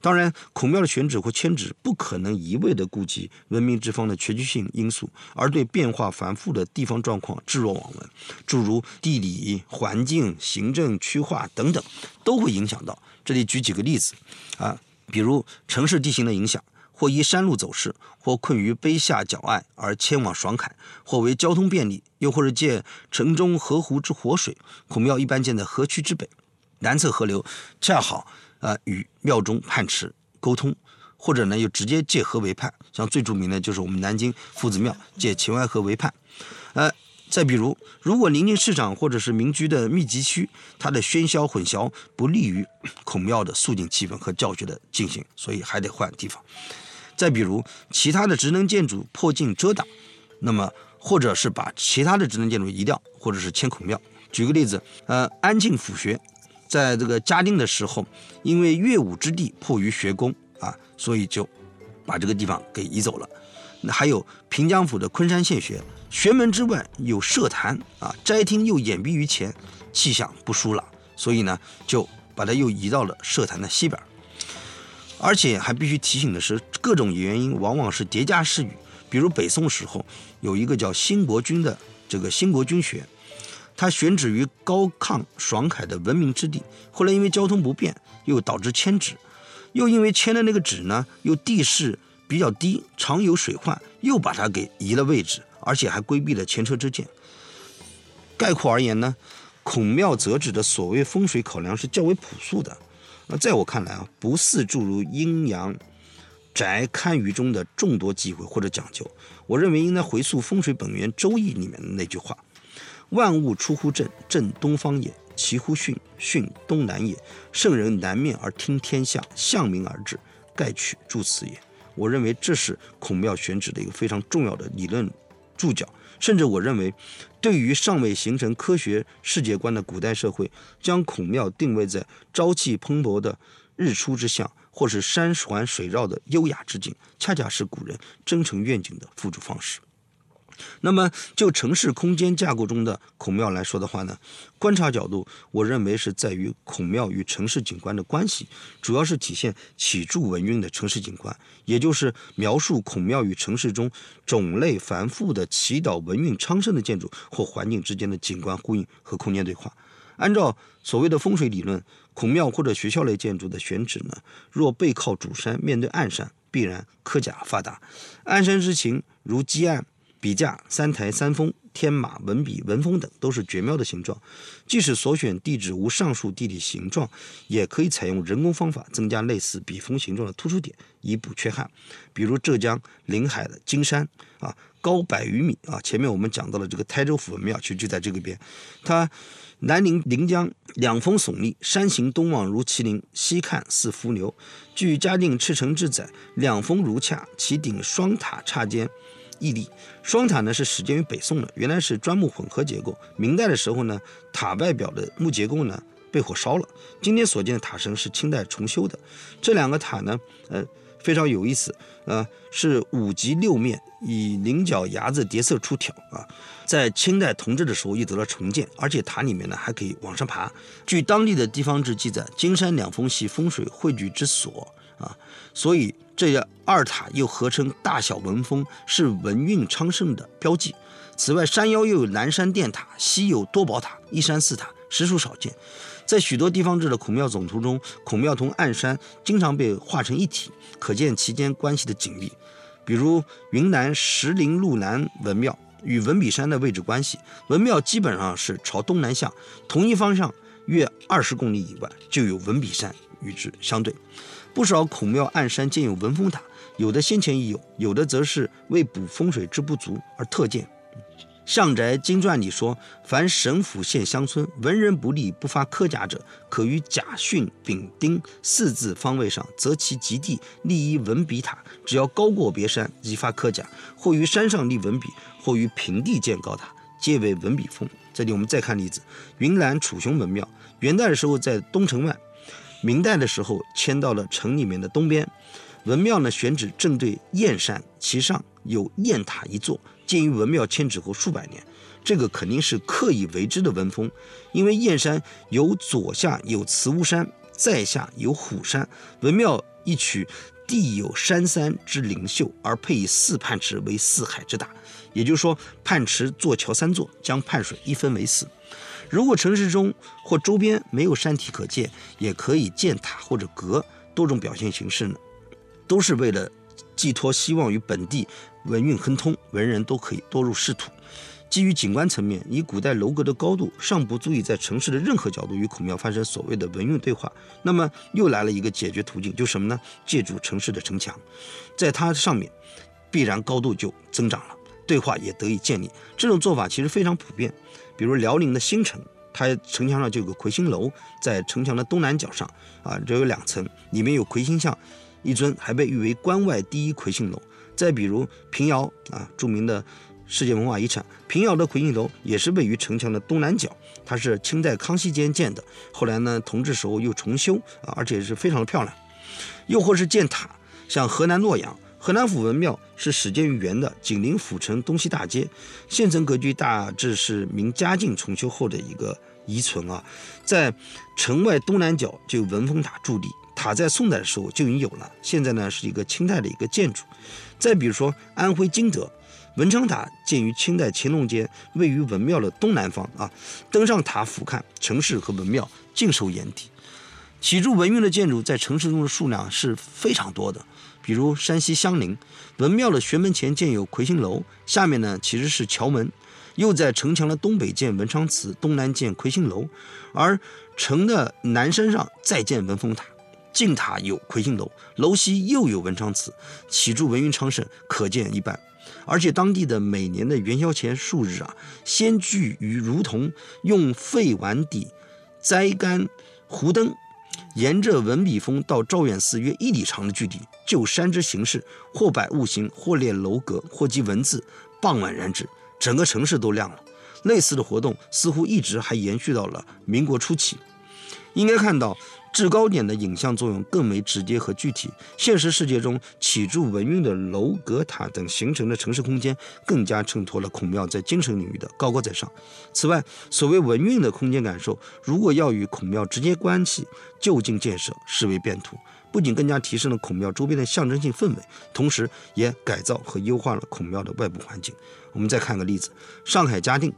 当然，孔庙的选址或迁址不可能一味地顾及文明之方的全局性因素，而对变化繁复的地方状况置若罔闻，诸如地理环境、行政区划等等，都会影响到。这里举几个例子啊，比如城市地形的影响。或依山路走势，或困于碑下角隘而迁往爽凯，或为交通便利，又或者借城中河湖之活水，孔庙一般建在河区之北，南侧河流恰好呃与庙中泮池沟通，或者呢又直接借河为畔，像最著名的就是我们南京夫子庙借秦淮河为畔，呃。再比如，如果临近市场或者是民居的密集区，它的喧嚣混淆不利于孔庙的肃静气氛和教学的进行，所以还得换地方。再比如，其他的职能建筑破镜遮挡，那么或者是把其他的职能建筑移掉，或者是迁孔庙。举个例子，呃，安庆府学在这个嘉定的时候，因为乐舞之地迫于学宫啊，所以就把这个地方给移走了。那还有平江府的昆山县学。玄门之外有社坛啊，斋厅又掩蔽于前，气象不舒了，所以呢，就把它又移到了社坛的西边。而且还必须提醒的是，各种原因往往是叠加施语。比如北宋时候有一个叫新国君的这个新国君学，它选址于高亢爽凯的文明之地，后来因为交通不便，又导致迁址，又因为迁的那个址呢，又地势比较低，常有水患，又把它给移了位置，而且还规避了前车之鉴。概括而言呢，孔庙择址的所谓风水考量是较为朴素的。那在我看来啊，不似诸如阴阳宅堪舆中的众多忌讳或者讲究。我认为应该回溯风水本源《周易》里面的那句话：“万物出乎震，震东方也；其乎巽，巽东南也。圣人南面而听天象，象明而治，盖取诸此也。”我认为这是孔庙选址的一个非常重要的理论注脚。甚至我认为，对于尚未形成科学世界观的古代社会，将孔庙定位在朝气蓬勃的日出之象，或是山环水绕的优雅之境，恰恰是古人真诚愿景的付诸方式。那么，就城市空间架构中的孔庙来说的话呢，观察角度，我认为是在于孔庙与城市景观的关系，主要是体现起筑文运的城市景观，也就是描述孔庙与城市中种类繁复的祈祷文运昌盛的建筑或环境之间的景观呼应和空间对话。按照所谓的风水理论，孔庙或者学校类建筑的选址呢，若背靠主山，面对暗山，必然科甲发达。暗山之情，如基岸。笔架、三台、三峰、天马、文笔、文峰等都是绝妙的形状。即使所选地址无上述地理形状，也可以采用人工方法增加类似笔锋形状的突出点，以补缺憾。比如浙江临海的金山啊，高百余米啊。前面我们讲到了这个台州府文庙，其实就在这个边。它南临临江，两峰耸立，山形东望如麒麟，西看似伏牛。据嘉定赤城志载，两峰如洽，其顶双塔刹间。屹立双塔呢是始建于北宋的，原来是砖木混合结构。明代的时候呢，塔外表的木结构呢被火烧了。今天所见的塔身是清代重修的。这两个塔呢，呃，非常有意思，呃，是五级六面，以菱角牙子叠色出挑啊。在清代同治的时候又得了重建，而且塔里面呢还可以往上爬。据当地的地方志记载，金山两峰系风水汇聚之所啊，所以。这二塔又合称大小文峰，是文运昌盛的标记。此外，山腰又有南山殿塔，西有多宝塔，一山四塔，实属少见。在许多地方志的孔庙总图中，孔庙同暗山经常被画成一体，可见其间关系的紧密。比如云南石林路南文庙与文笔山的位置关系，文庙基本上是朝东南向，同一方向约二十公里以外就有文笔山与之相对。不少孔庙暗山建有文峰塔，有的先前已有，有的则是为补风水之不足而特建。《相宅经传》里说：“凡省府县乡村，文人不立不发科甲者，可于甲戌丙丁四字方位上择其极地立一文笔塔，只要高过别山，即发科甲；或于山上立文笔，或于平地建高塔，皆为文笔峰。”这里我们再看例子：云南楚雄文庙，元代的时候在东城外。明代的时候迁到了城里面的东边，文庙呢选址正对燕山，其上有雁塔一座。建于文庙迁址后数百年，这个肯定是刻意为之的文风，因为燕山有左下有慈乌山，在下有虎山，文庙一取地有山三之灵秀，而配以四泮池为四海之大，也就是说泮池座桥三座，将泮水一分为四。如果城市中或周边没有山体可建，也可以建塔或者阁，多种表现形式呢，都是为了寄托希望于本地文运亨通，文人都可以多入仕途。基于景观层面，以古代楼阁的高度尚不足以在城市的任何角度与孔庙发生所谓的文运对话，那么又来了一个解决途径，就是什么呢？借助城市的城墙，在它上面，必然高度就增长了，对话也得以建立。这种做法其实非常普遍。比如辽宁的新城，它城墙上就有个魁星楼，在城墙的东南角上，啊，这有两层，里面有魁星像一尊，还被誉为关外第一魁星楼。再比如平遥啊，著名的世界文化遗产，平遥的魁星楼也是位于城墙的东南角，它是清代康熙间建的，后来呢，同治时候又重修啊，而且是非常的漂亮。又或是建塔，像河南洛阳。河南府文庙是始建于元的，紧邻府城东西大街，现存格局大致是明嘉靖重修后的一个遗存啊。在城外东南角就有文峰塔伫立，塔在宋代的时候就已经有了，现在呢是一个清代的一个建筑。再比如说安徽金德，文昌塔建于清代乾隆间，位于文庙的东南方啊。登上塔俯瞰城市和文庙，尽收眼底。起筑文运的建筑在城市中的数量是非常多的，比如山西襄陵文庙的玄门前建有魁星楼，下面呢其实是桥门。又在城墙的东北建文昌祠，东南建魁星楼，而城的南山上再建文峰塔，进塔有魁星楼，楼西又有文昌祠，起筑文运昌盛，可见一斑。而且当地的每年的元宵前数日啊，先聚于如同用废碗底栽干糊灯，沿着文笔峰到赵远寺约一里长的距离，就山之形式，或摆物形，或列楼阁，或记文字，傍晚燃之。整个城市都亮了，类似的活动似乎一直还延续到了民国初期。应该看到制高点的影像作用更为直接和具体。现实世界中起筑文运的楼阁塔等形成的城市空间，更加衬托了孔庙在精神领域的高高在上。此外，所谓文运的空间感受，如果要与孔庙直接关系，就近建设视为便途。不仅更加提升了孔庙周边的象征性氛围，同时也改造和优化了孔庙的外部环境。我们再看个例子，上海嘉定，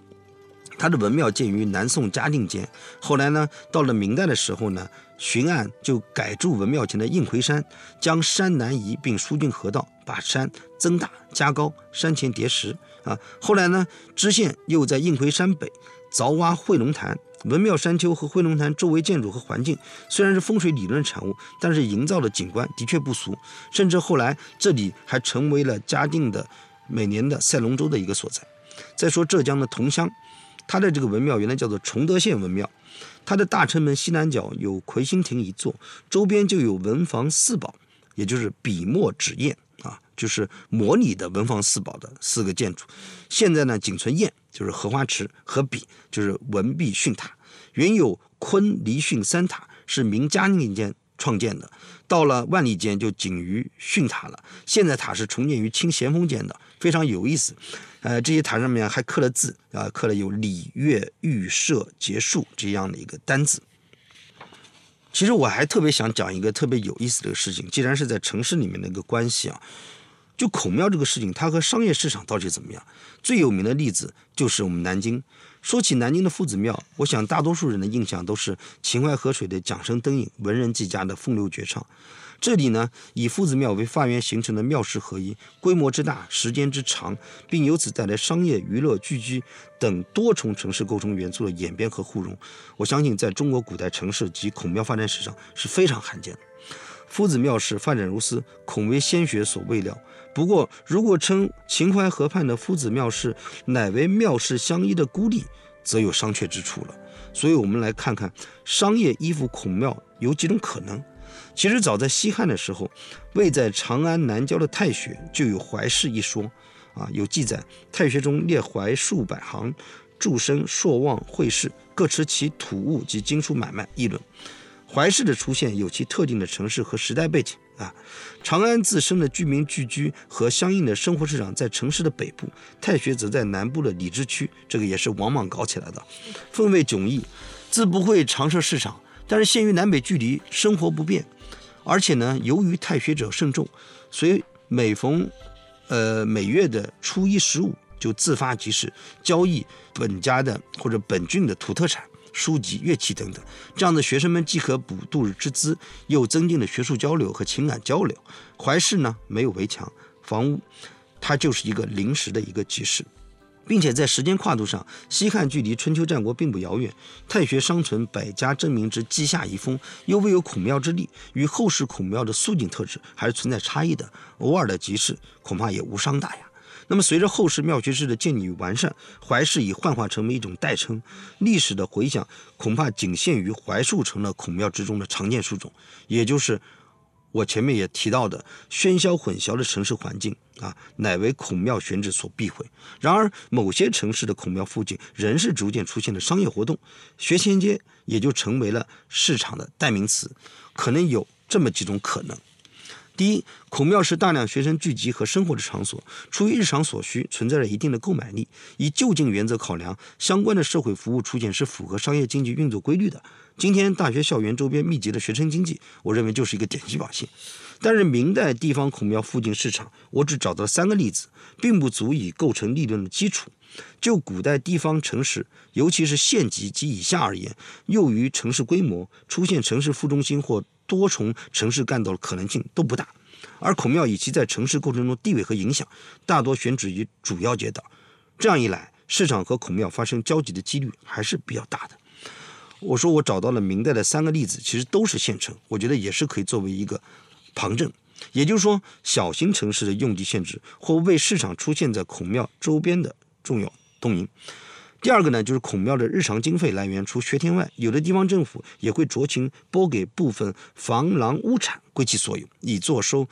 它的文庙建于南宋嘉定间，后来呢，到了明代的时候呢，巡按就改筑文庙前的应魁山，将山南移并疏浚河道，把山增大加高，山前叠石啊。后来呢，知县又在应魁山北凿挖汇龙潭。文庙山丘和汇龙潭周围建筑和环境虽然是风水理论产物，但是营造的景观的确不俗，甚至后来这里还成为了嘉定的每年的赛龙舟的一个所在。再说浙江的桐乡，它的这个文庙原来叫做崇德县文庙，它的大城门西南角有魁星亭一座，周边就有文房四宝，也就是笔墨纸砚啊，就是模拟的文房四宝的四个建筑。现在呢，仅存砚。就是荷花池和笔，就是文壁训塔。原有坤、离、训三塔，是明嘉定间创建的。到了万历间就仅余训塔了。现在塔是重建于清咸丰间的，非常有意思。呃，这些塔上面还刻了字啊，刻了有礼、乐、预设、结束这样的一个单字。其实我还特别想讲一个特别有意思的事情，既然是在城市里面的一个关系啊。就孔庙这个事情，它和商业市场到底怎么样？最有名的例子就是我们南京。说起南京的夫子庙，我想大多数人的印象都是秦淮河水的桨声灯影，文人技家的风流绝唱。这里呢，以夫子庙为发源形成的庙市合一，规模之大，时间之长，并由此带来商业、娱乐、聚居等多重城市构成元素的演变和互融。我相信，在中国古代城市及孔庙发展史上是非常罕见的。夫子庙市发展如斯，恐为先学所未料。不过，如果称秦淮河畔的夫子庙市乃为庙市相依的孤立，则有商榷之处了。所以，我们来看看商业依附孔庙有几种可能。其实，早在西汉的时候，位在长安南郊的太学就有怀市一说。啊，有记载，太学中列怀数百行，诸生朔望会市，各持其土物及经书买卖议论。淮市的出现有其特定的城市和时代背景啊。长安自身的居民聚居和相应的生活市场在城市的北部，太学则在南部的里芝区，这个也是王莽搞起来的，分为迥异，自不会常设市场，但是限于南北距离，生活不便，而且呢，由于太学者甚众，所以每逢，呃每月的初一十五就自发集市交易本家的或者本郡的土特产。书籍、乐器等等，这样的学生们既可补度日之资，又增进了学术交流和情感交流。怀市呢没有围墙、房屋，它就是一个临时的一个集市，并且在时间跨度上，西汉距离春秋战国并不遥远。太学尚存百家争鸣之稷下遗风，又未有孔庙之力，与后世孔庙的肃静特质还是存在差异的。偶尔的集市，恐怕也无伤大雅。那么，随着后世庙学制的建立与完善，槐市已幻化成为一种代称。历史的回响恐怕仅限于槐树成了孔庙之中的常见树种，也就是我前面也提到的喧嚣混淆的城市环境啊，乃为孔庙选址所避讳。然而，某些城市的孔庙附近仍是逐渐出现了商业活动，学前街也就成为了市场的代名词。可能有这么几种可能。第一，孔庙是大量学生聚集和生活的场所，出于日常所需，存在着一定的购买力。以就近原则考量，相关的社会服务出现是符合商业经济运作规律的。今天大学校园周边密集的学生经济，我认为就是一个典型表现。但是明代地方孔庙附近市场，我只找到了三个例子，并不足以构成立论的基础。就古代地方城市，尤其是县级及以下而言，囿于城市规模，出现城市副中心或多重城市干道的可能性都不大。而孔庙以其在城市过程中地位和影响，大多选址于主要街道。这样一来，市场和孔庙发生交集的几率还是比较大的。我说我找到了明代的三个例子，其实都是县城，我觉得也是可以作为一个旁证。也就是说，小型城市的用地限制或为市场出现在孔庙周边的重要动因。第二个呢，就是孔庙的日常经费来源除学田外，有的地方政府也会酌情拨给部分房廊屋产归其所有，以作收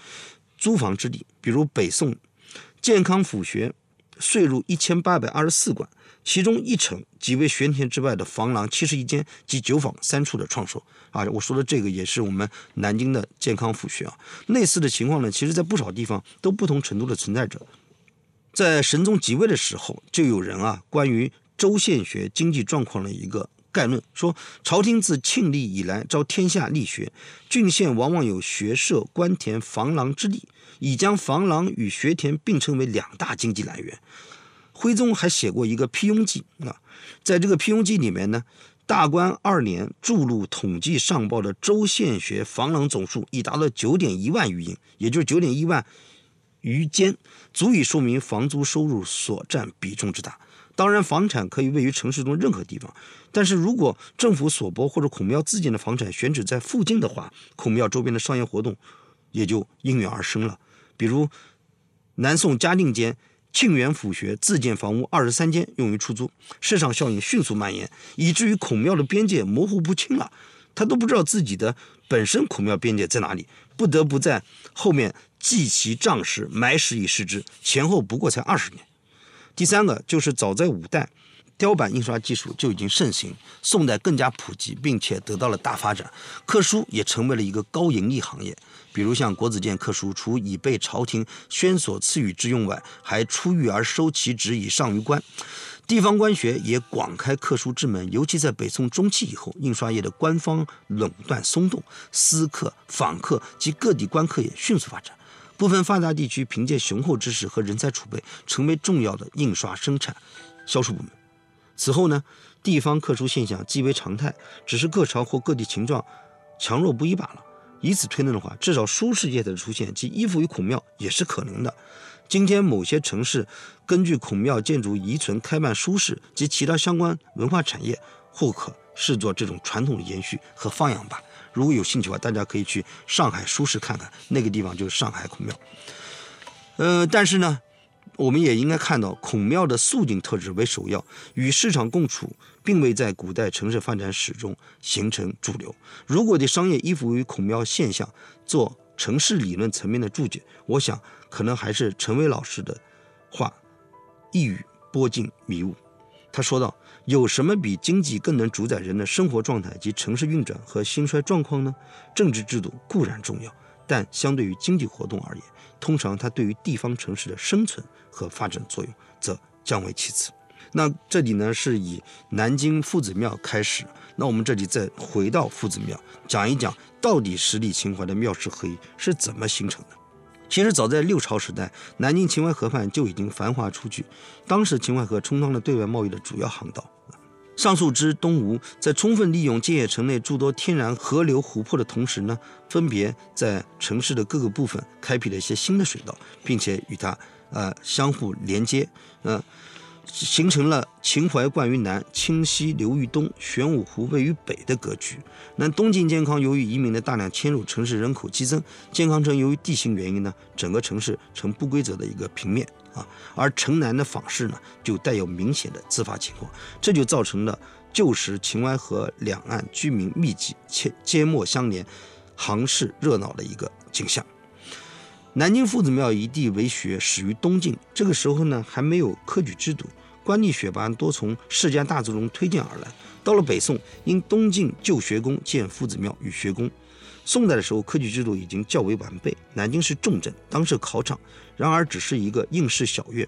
租房之地。比如北宋健康府学税入一千八百二十四贯，其中一城即为学田之外的房廊七十一间及酒坊三处的创收。啊，我说的这个也是我们南京的健康府学啊。类似的情况呢，其实在不少地方都不同程度的存在着。在神宗即位的时候，就有人啊关于州县学经济状况的一个概论，说朝廷自庆历以来招天下力学，郡县往往有学社、官田、房廊之力，已将房廊与学田并称为两大经济来源。徽宗还写过一个批庸记啊，在这个批庸记里面呢，大观二年注录统计上报的州县学房廊总数已达到九点一万余营，也就是九点一万余间，足以说明房租收入所占比重之大。当然，房产可以位于城市中任何地方，但是如果政府所拨或者孔庙自建的房产选址在附近的话，孔庙周边的商业活动也就应运而生了。比如，南宋嘉定间沁园府学自建房屋二十三间用于出租，市场效应迅速蔓延，以至于孔庙的边界模糊不清了，他都不知道自己的本身孔庙边界在哪里，不得不在后面记其账时埋石以示之，前后不过才二十年。第三个就是早在五代，雕版印刷技术就已经盛行，宋代更加普及，并且得到了大发展，刻书也成为了一个高盈利行业。比如像国子监刻书，除以被朝廷宣所赐予之用外，还出狱而收其职以上于官。地方官学也广开刻书之门，尤其在北宋中期以后，印刷业的官方垄断松动，私刻、仿刻及各地官刻也迅速发展。部分发达地区凭借雄厚知识和人才储备，成为重要的印刷生产、销售部门。此后呢，地方刻书现象即为常态，只是各朝或各地情状强弱不一罢了。以此推论的话，至少书市业的出现及依附于孔庙也是可能的。今天某些城市根据孔庙建筑遗存开办书市及其他相关文化产业，或可视作这种传统的延续和放养吧。如果有兴趣的话，大家可以去上海书市看看，那个地方就是上海孔庙。呃，但是呢，我们也应该看到，孔庙的肃静特质为首要，与市场共处，并未在古代城市发展史中形成主流。如果对商业依附于孔庙现象做城市理论层面的注解，我想可能还是陈伟老师的话一语拨尽迷雾。他说道。有什么比经济更能主宰人的生活状态及城市运转和兴衰状况呢？政治制度固然重要，但相对于经济活动而言，通常它对于地方城市的生存和发展作用则降为其次。那这里呢是以南京夫子庙开始，那我们这里再回到夫子庙，讲一讲到底十里秦淮的庙市合一是怎么形成的。其实早在六朝时代，南京秦淮河畔就已经繁华出去。当时秦淮河充当了对外贸易的主要航道。上述之东吴在充分利用建业城内诸多天然河流湖泊的同时呢，分别在城市的各个部分开辟了一些新的水道，并且与它呃相互连接，呃。形成了秦淮灌于南，清溪流于东，玄武湖位于北的格局。那东晋健康由于移民的大量迁入，城市人口激增，健康城由于地形原因呢，整个城市呈不规则的一个平面啊。而城南的坊市呢，就带有明显的自发情况，这就造成了旧时秦淮河两岸居民密集且街陌相连，行市热闹的一个景象。南京夫子庙一地为学，始于东晋。这个时候呢，还没有科举制度，官吏选拔多从世家大族中推荐而来。到了北宋，因东晋旧学宫建夫子庙与学宫。宋代的时候，科举制度已经较为完备，南京是重镇，当设考场。然而，只是一个应试小院。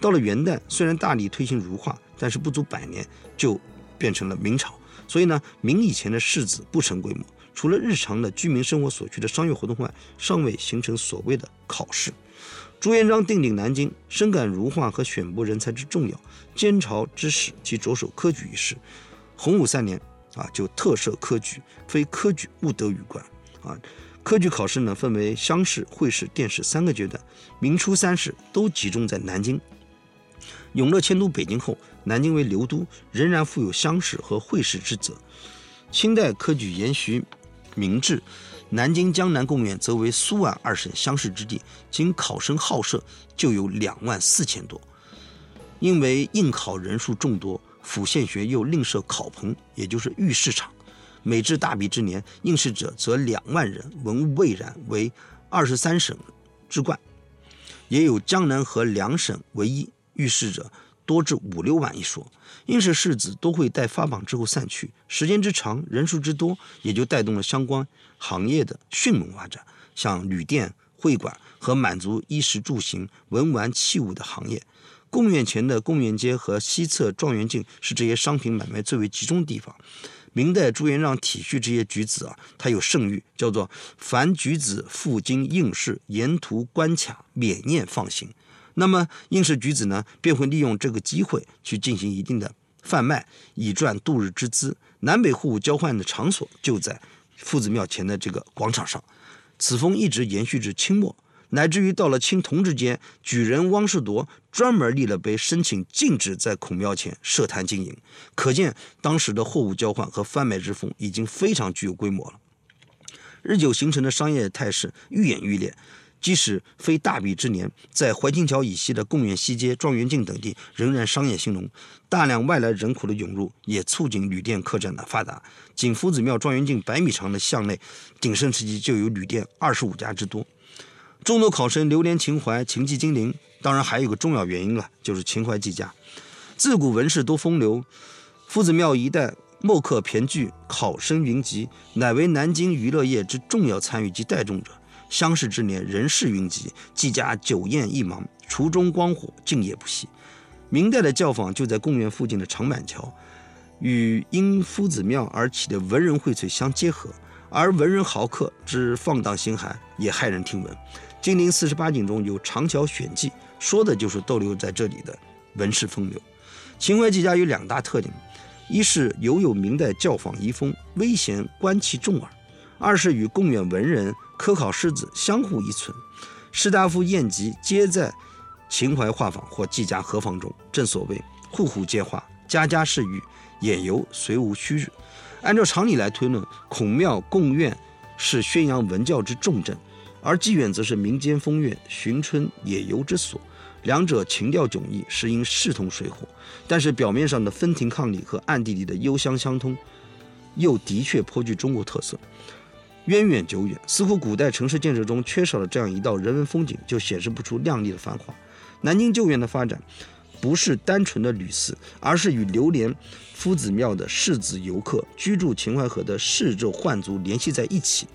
到了元代，虽然大力推行儒化，但是不足百年就变成了明朝。所以呢，明以前的士子不成规模。除了日常的居民生活所需的商业活动外，尚未形成所谓的考试。朱元璋定鼎南京，深感儒化和选拔人才之重要，监朝之始即着手科举一事。洪武三年啊，就特设科举，非科举勿得与官啊。科举考试呢，分为乡试、会试、殿试三个阶段，明初三试都集中在南京。永乐迁都北京后，南京为留都，仍然负有乡试和会试之责。清代科举延续明制，南京江南贡院则为苏皖二省乡试之地，仅考生号设就有两万四千多。因为应考人数众多，府县学又另设考棚，也就是御试场。每至大比之年，应试者则两万人，文物蔚然，为二十三省之冠。也有江南和两省为一，遇试者多至五六万一说。应试士子都会待发榜之后散去，时间之长，人数之多，也就带动了相关行业的迅猛发展，像旅店、会馆和满足衣食住行、文玩器物的行业。贡院前的贡院街和西侧状元径是这些商品买卖最为集中的地方。明代朱元璋体恤这些举子啊，他有圣谕，叫做“凡举子赴京应试，沿途关卡，免验放行”。那么应试举子呢，便会利用这个机会去进行一定的贩卖，以赚度日之资。南北货物交换的场所就在夫子庙前的这个广场上。此风一直延续至清末。乃至于到了清同治间，举人汪士铎专门立了碑，申请禁止在孔庙前设摊经营。可见当时的货物交换和贩卖之风已经非常具有规模了。日久形成的商业态势愈演愈烈，即使非大比之年，在怀金桥以西的贡院西街、状元径等地，仍然商业兴隆，大量外来人口的涌入也促进旅店客栈的发达。仅夫子庙状元径百米长的巷内，鼎盛时期就有旅店二十五家之多。众多考生流连秦淮、情记、金陵，当然还有个重要原因了，就是秦淮季家。自古文士多风流，夫子庙一带墨客骈聚，考生云集，乃为南京娱乐业之重要参与及带动者。乡试之年，人事云集，季家酒宴一忙，厨中光火，敬业不息。明代的教坊就在贡院附近的长板桥，与因夫子庙而起的文人荟萃相结合，而文人豪客之放荡形骸也骇人听闻。《金陵四十八景》中有《长桥选记》，说的就是逗留在这里的文士风流。秦淮季家有两大特点：一是犹有明代教坊遗风，威贤官气重耳；二是与贡院文人、科考士子相互依存。士大夫宴集皆在秦淮画舫或季家合坊中。正所谓户户皆画，家家是玉，眼游虽无虚日。按照常理来推论，孔庙、贡院是宣扬文教之重镇。而妓院则是民间风月、寻春野游之所，两者情调迥异，实应势同水火。但是表面上的分庭抗礼和暗地里的幽香相通，又的确颇具中国特色，渊远久远。似乎古代城市建设中缺少了这样一道人文风景，就显示不出亮丽的繁华。南京旧院的发展，不是单纯的旅肆，而是与流连夫子庙的士子游客、居住秦淮河的士胄宦族联系在一起。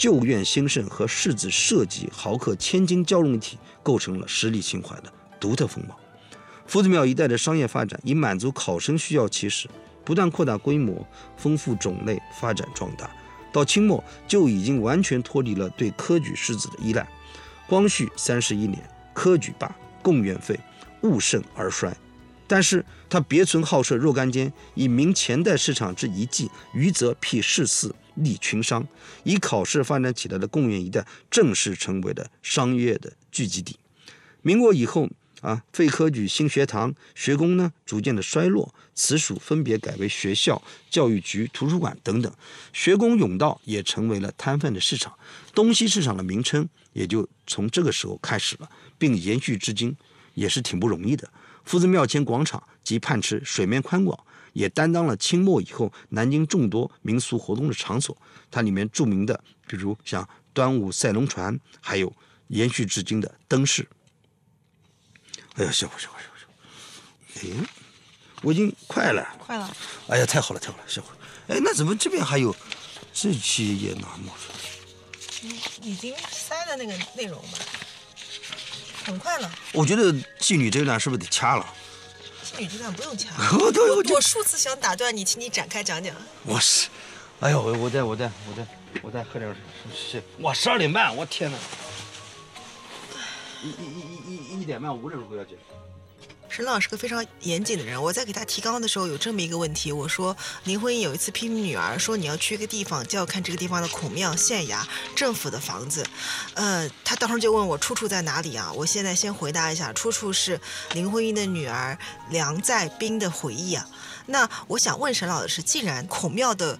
旧院兴盛和世子社稷豪客千金交融一体，构成了十里秦淮的独特风貌。夫子庙一带的商业发展以满足考生需要起始，不断扩大规模，丰富种类，发展壮大。到清末就已经完全脱离了对科举世子的依赖。光绪三十一年，科举罢，贡院废，物盛而衰。但是他别存好色若干间，以明前代市场之遗迹，余则辟市肆。立群商，以考试发展起来的贡院一带，正式成为了商业的聚集地。民国以后啊，废科举、新学堂、学宫呢，逐渐的衰落，此属分别改为学校、教育局、图书馆等等。学宫甬道也成为了摊贩的市场，东西市场的名称也就从这个时候开始了，并延续至今，也是挺不容易的。夫子庙前广场及泮池水面宽广。也担当了清末以后南京众多民俗活动的场所。它里面著名的，比如像端午赛龙船，还有延续至今的灯饰。哎呀，小伙，小伙，小伙，哎，我已经快了，快了。哎呀，太好了，太好了，小伙。哎，那怎么这边还有这些也拿冒出来？已经塞了那个内容吧？很快了。我觉得妓女这段是不是得掐了？妓女这段不用掐。[laughs] 我我数次想打断你，请你展开讲讲。我是，哎呦，我我再我再我再我再喝点水。哇，十二点半，我天哪！一一一一一一点半五点钟回要去。沈老是个非常严谨的人。我在给他提纲的时候有这么一个问题，我说林徽因有一次批评女儿说你要去一个地方就要看这个地方的孔庙、县衙、政府的房子。呃，他当时就问我出处在哪里啊？我现在先回答一下，出处是林徽因的女儿梁在冰的回忆啊。那我想问沈老师，既然孔庙的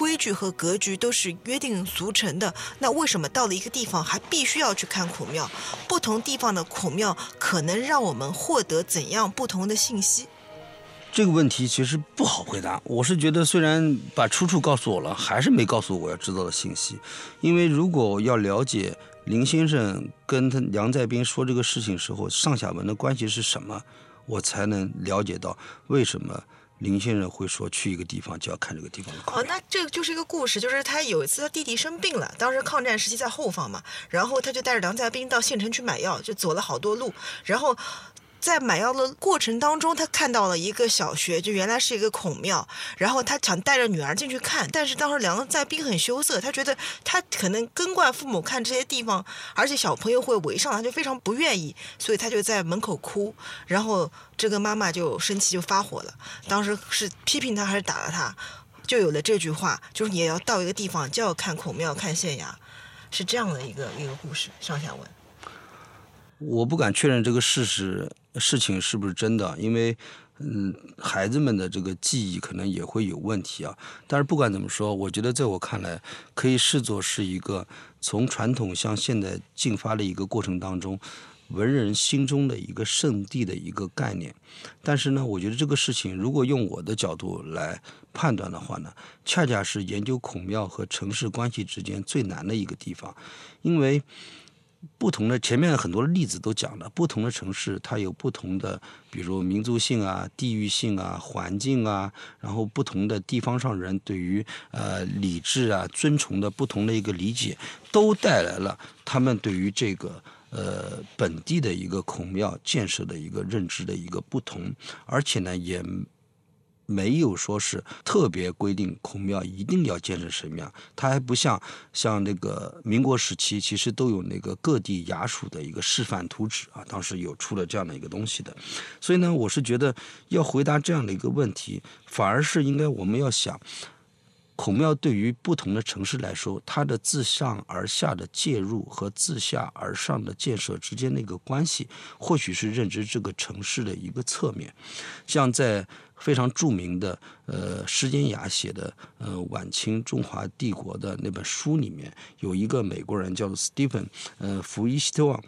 规矩和格局都是约定俗成的，那为什么到了一个地方还必须要去看孔庙？不同地方的孔庙可能让我们获得怎样不同的信息？这个问题其实不好回答。我是觉得，虽然把出处告诉我了，还是没告诉我要知道的信息。因为如果要了解林先生跟他梁在斌说这个事情时候上下文的关系是什么，我才能了解到为什么。林先生会说去一个地方就要看这个地方的哦，那这个就是一个故事，就是他有一次他弟弟生病了，当时抗战时期在后方嘛，然后他就带着梁家斌到县城去买药，就走了好多路，然后。在买药的过程当中，他看到了一个小学，就原来是一个孔庙，然后他想带着女儿进去看，但是当时梁在斌很羞涩，他觉得他可能跟惯父母看这些地方，而且小朋友会围上，他就非常不愿意，所以他就在门口哭，然后这个妈妈就生气就发火了，当时是批评他还是打了他，就有了这句话，就是你要到一个地方就要看孔庙看县衙，是这样的一个一个故事上下文。我不敢确认这个事实事情是不是真的，因为，嗯，孩子们的这个记忆可能也会有问题啊。但是不管怎么说，我觉得在我看来，可以视作是一个从传统向现代进发的一个过程当中，文人心中的一个圣地的一个概念。但是呢，我觉得这个事情如果用我的角度来判断的话呢，恰恰是研究孔庙和城市关系之间最难的一个地方，因为。不同的前面很多例子都讲了，不同的城市它有不同的，比如民族性啊、地域性啊、环境啊，然后不同的地方上人对于呃礼制啊、尊崇的不同的一个理解，都带来了他们对于这个呃本地的一个孔庙建设的一个认知的一个不同，而且呢也。没有说是特别规定孔庙一定要建成什么样，它还不像像那个民国时期，其实都有那个各地衙署的一个示范图纸啊，当时有出了这样的一个东西的。所以呢，我是觉得要回答这样的一个问题，反而是应该我们要想，孔庙对于不同的城市来说，它的自上而下的介入和自下而上的建设之间的一个关系，或许是认知这个城市的一个侧面，像在。非常著名的，呃，施金雅写的，呃，晚清中华帝国的那本书里面，有一个美国人叫做 Stephen，呃，福伊希特旺。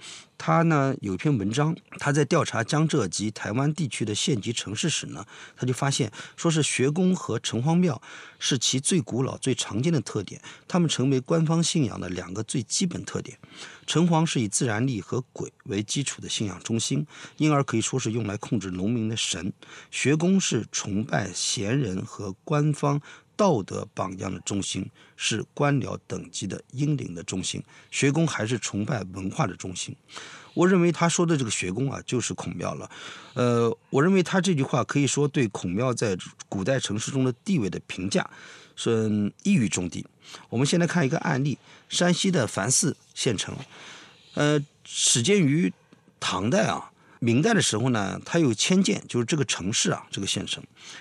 他呢有一篇文章，他在调查江浙及台湾地区的县级城市时呢，他就发现，说是学宫和城隍庙是其最古老、最常见的特点，他们成为官方信仰的两个最基本特点。城隍是以自然力和鬼为基础的信仰中心，因而可以说是用来控制农民的神；学宫是崇拜贤人和官方。道德榜样的中心是官僚等级的英灵的中心，学宫还是崇拜文化的中心。我认为他说的这个学宫啊，就是孔庙了。呃，我认为他这句话可以说对孔庙在古代城市中的地位的评价是一语中的。我们先来看一个案例：山西的樊寺县城，呃，始建于唐代啊。明代的时候呢，它有迁建，就是这个城市啊，这个县城。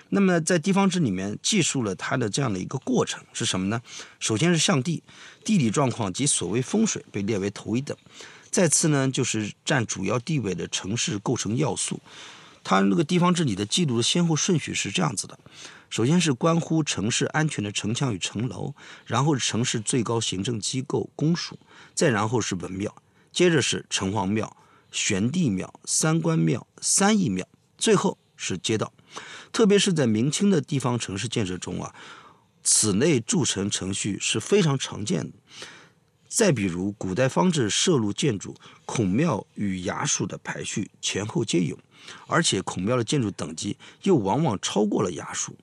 那么在地方志里面记述了它的这样的一个过程是什么呢？首先是向地，地理状况及所谓风水被列为头一等。再次呢，就是占主要地位的城市构成要素。它那个地方志里的记录的先后顺序是这样子的：首先是关乎城市安全的城墙与城楼，然后是城市最高行政机构公署，再然后是文庙，接着是城隍庙。玄帝庙、三官庙、三义庙，最后是街道。特别是在明清的地方城市建设中啊，此类筑城程序是非常常见的。再比如，古代方志摄入建筑，孔庙与衙署的排序前后皆有，而且孔庙的建筑等级又往往超过了衙署。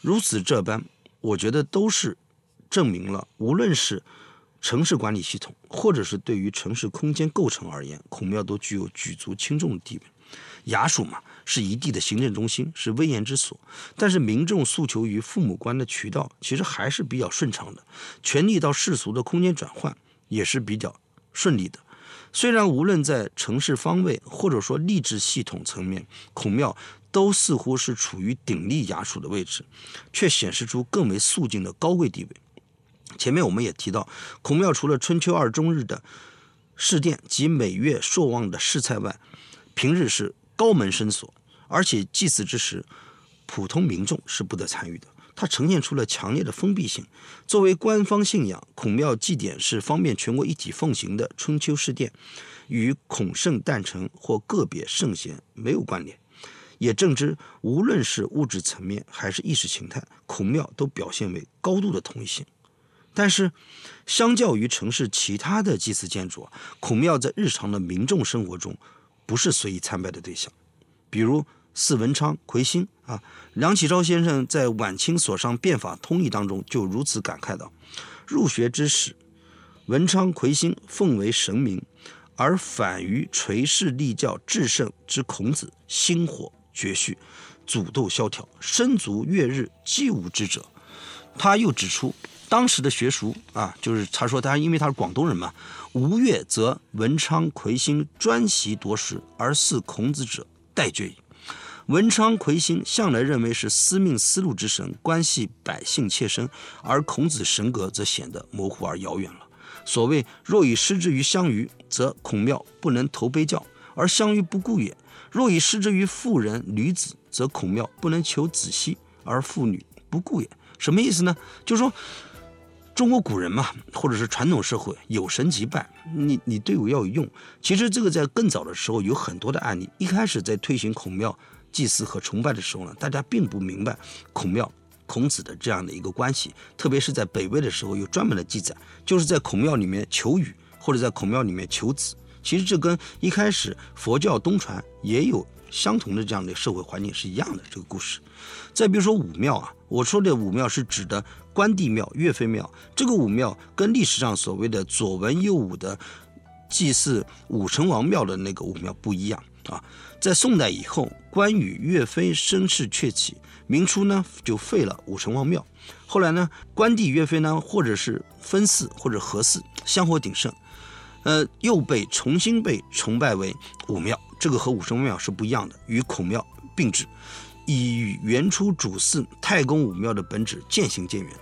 如此这般，我觉得都是证明了，无论是。城市管理系统，或者是对于城市空间构成而言，孔庙都具有举足轻重的地位。衙署嘛，是一地的行政中心，是威严之所。但是民众诉求于父母官的渠道，其实还是比较顺畅的，权力到世俗的空间转换也是比较顺利的。虽然无论在城市方位或者说吏治系统层面，孔庙都似乎是处于鼎立衙署的位置，却显示出更为肃静的高贵地位。前面我们也提到，孔庙除了春秋二中日的市殿及每月朔望的试菜外，平日是高门深锁，而且祭祀之时，普通民众是不得参与的。它呈现出了强烈的封闭性。作为官方信仰，孔庙祭典是方便全国一体奉行的春秋市殿，与孔圣诞辰或个别圣贤没有关联。也正知，无论是物质层面还是意识形态，孔庙都表现为高度的统一性。但是，相较于城市其他的祭祀建筑啊，孔庙在日常的民众生活中不是随意参拜的对象。比如祀文昌、魁星啊，梁启超先生在晚清所上《变法通义》当中就如此感慨道：“入学之时，文昌、魁星奉为神明，而反于垂世立教至圣之孔子，星火绝续，祖斗萧条，身足月日，既无之者。”他又指出。当时的学术啊，就是他说他因为他是广东人嘛，吴越则文昌魁星专习夺食而祀孔子者殆绝矣。文昌魁星向来认为是司命司路之神，关系百姓切身，而孔子神格则显得模糊而遥远了。所谓若以失之于相于，则孔庙不能投悲教，而相于不顾也；若以失之于妇人女子，则孔庙不能求子息，而妇女不顾也。什么意思呢？就是说。中国古人嘛，或者是传统社会，有神即拜，你你对我要有用。其实这个在更早的时候有很多的案例。一开始在推行孔庙祭祀和崇拜的时候呢，大家并不明白孔庙孔子的这样的一个关系。特别是在北魏的时候，有专门的记载，就是在孔庙里面求雨，或者在孔庙里面求子。其实这跟一开始佛教东传也有相同的这样的社会环境是一样的。这个故事。再比如说武庙啊，我说的武庙是指的。关帝庙、岳飞庙，这个武庙跟历史上所谓的左文右武的祭祀武成王庙的那个武庙不一样啊。在宋代以后，关羽、岳飞声势鹊起，明初呢就废了武成王庙。后来呢，关帝、岳飞呢，或者是分祀或者合祀，香火鼎盛，呃，又被重新被崇拜为武庙。这个和武成庙是不一样的，与孔庙并置，已与原初主祀太公武庙的本旨渐行渐远了。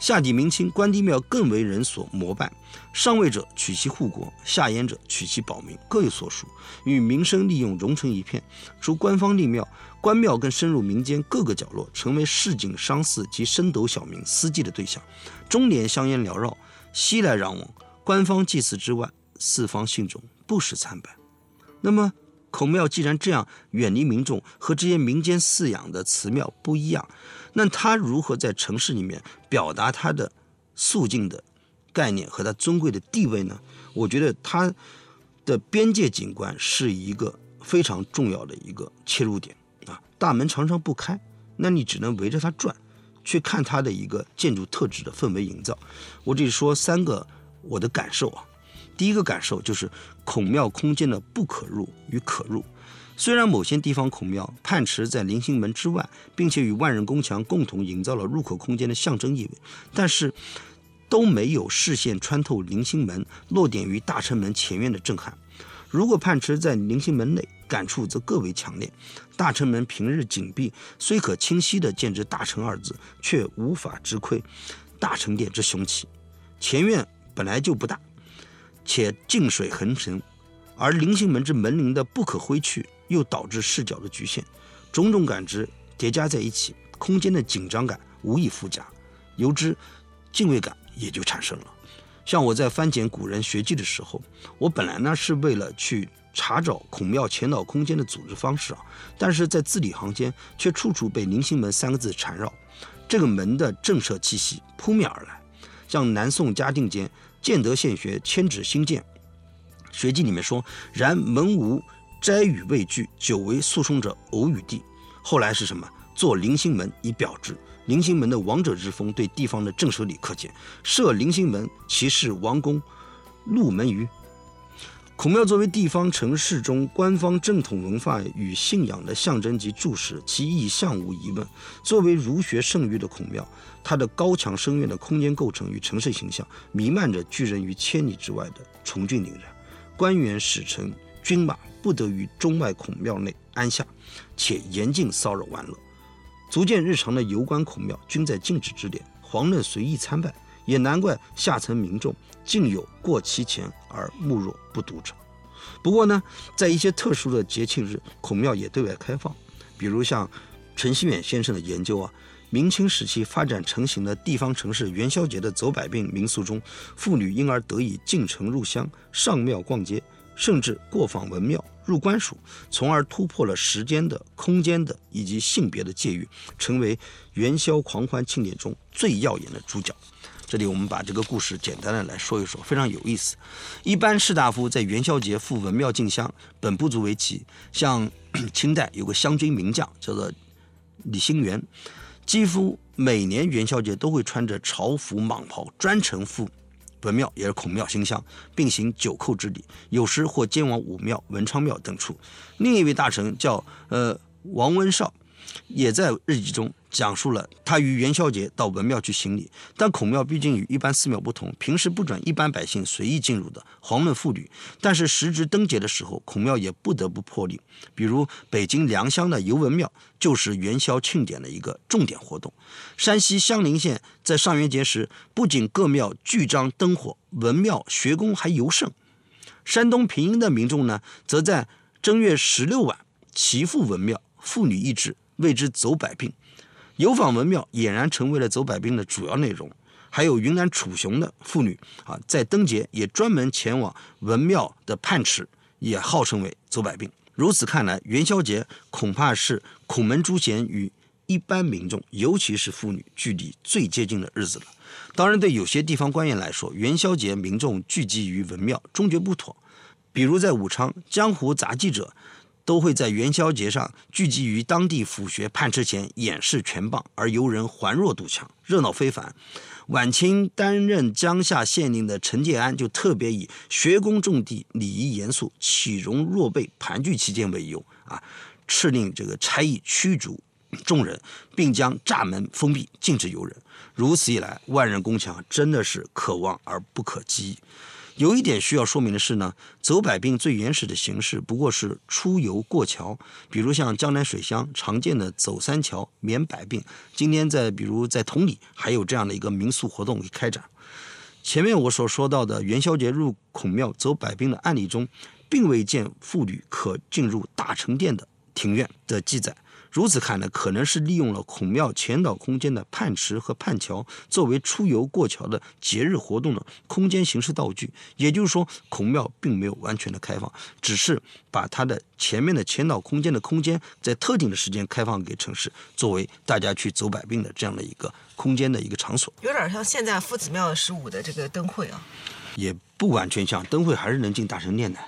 下抵明清，关帝庙更为人所膜拜。上位者取其护国，下焉者取其保民，各有所属，与民生利用融成一片。除官方立庙，关庙更深入民间各个角落，成为市井商肆及升斗小民私祭的对象。终年香烟缭绕，熙来攘往。官方祭祀之外，四方信众不时参拜。那么，孔庙既然这样远离民众，和这些民间饲养的祠庙不一样。那他如何在城市里面表达他的肃静的概念和他尊贵的地位呢？我觉得他的边界景观是一个非常重要的一个切入点啊。大门常常不开，那你只能围着它转，去看它的一个建筑特质的氛围营造。我这里说三个我的感受啊。第一个感受就是孔庙空间的不可入与可入。虽然某些地方孔庙泮池在临星门之外，并且与万人宫墙共同营造了入口空间的象征意味，但是都没有视线穿透临星门，落点于大成门前院的震撼。如果泮池在临星门内，感触则更为强烈。大成门平日紧闭，虽可清晰地见之“大成”二字，却无法直窥大成殿之雄奇。前院本来就不大，且静水横陈，而菱形门之门铃的不可挥去。又导致视角的局限，种种感知叠加在一起，空间的紧张感无以复加，由之敬畏感也就产生了。像我在翻检古人学记的时候，我本来呢是为了去查找孔庙前导空间的组织方式啊，但是在字里行间却处处被“菱形门”三个字缠绕，这个门的震慑气息扑面而来。像南宋嘉定间建德县学迁址新建学记里面说：“然门无。”斋语畏惧，久为诉讼者偶与地。后来是什么？做临星门以表之。临星门的王者之风对地方的震慑力可见。设临星门，其是王公入门于孔庙作为地方城市中官方正统文化与信仰的象征及柱石，其意向无疑问。作为儒学圣域的孔庙，它的高墙深院的空间构成与城市形象，弥漫着拒人于千里之外的崇峻凛然。官员、使臣、军马不得于中外孔庙内安下，且严禁骚扰玩乐。足见日常的游观孔庙均在禁止之列，遑论随意参拜。也难怪下层民众竟有过其前而目若不睹者。不过呢，在一些特殊的节庆日，孔庙也对外开放。比如像陈希远先生的研究啊，明清时期发展成型的地方城市元宵节的走百病民俗中，妇女因而得以进城入乡、上庙逛街，甚至过访文庙、入官署，从而突破了时间的、空间的以及性别的界域，成为元宵狂欢庆典中最耀眼的主角。这里我们把这个故事简单的来说一说，非常有意思。一般士大夫在元宵节赴文庙进香，本不足为奇。像 [clears throat] 清代有个湘军名将叫做李兴元，几乎每年元宵节都会穿着朝服蟒袍，专程赴文庙，也是孔庙行香，并行九叩之礼。有时或兼往武庙、文昌庙等处。另一位大臣叫呃王文绍。也在日记中讲述了他于元宵节到文庙去行礼，但孔庙毕竟与一般寺庙不同，平时不准一般百姓随意进入的，遑论妇女。但是时值灯节的时候，孔庙也不得不破例。比如北京良乡的游文庙，就是元宵庆典的一个重点活动。山西襄陵县在上元节时，不仅各庙聚张灯火，文庙学宫还尤盛。山东平阴的民众呢，则在正月十六晚齐赴文庙，妇女一至。为之走百病，游访文庙俨然成为了走百病的主要内容。还有云南楚雄的妇女啊，在灯节也专门前往文庙的泮池，也号称为走百病。如此看来，元宵节恐怕是孔门诸贤与一般民众，尤其是妇女距离最接近的日子了。当然，对有些地方官员来说，元宵节民众聚集于文庙终觉不妥。比如在武昌，江湖杂技者。都会在元宵节上聚集于当地府学泮池前演示拳棒，而游人环若堵墙，热闹非凡。晚清担任江夏县令的陈介安就特别以学宫重地、礼仪严肃、岂容若被盘踞其间为由啊，敕令这个差役驱逐众人，并将栅门封闭，禁止游人。如此一来，万人宫墙真的是可望而不可及。有一点需要说明的是呢，走百病最原始的形式不过是出游过桥，比如像江南水乡常见的走三桥免百病。今天在比如在同里还有这样的一个民俗活动开展。前面我所说到的元宵节入孔庙走百病的案例中，并未见妇女可进入大成殿的庭院的记载。如此看来，可能是利用了孔庙前岛空间的泮池和泮桥作为出游过桥的节日活动的空间形式道具。也就是说，孔庙并没有完全的开放，只是把它的前面的前岛空间的空间在特定的时间开放给城市，作为大家去走百病的这样的一个空间的一个场所。有点像现在夫子庙十五的这个灯会啊，也不完全像灯会，还是能进大成殿的。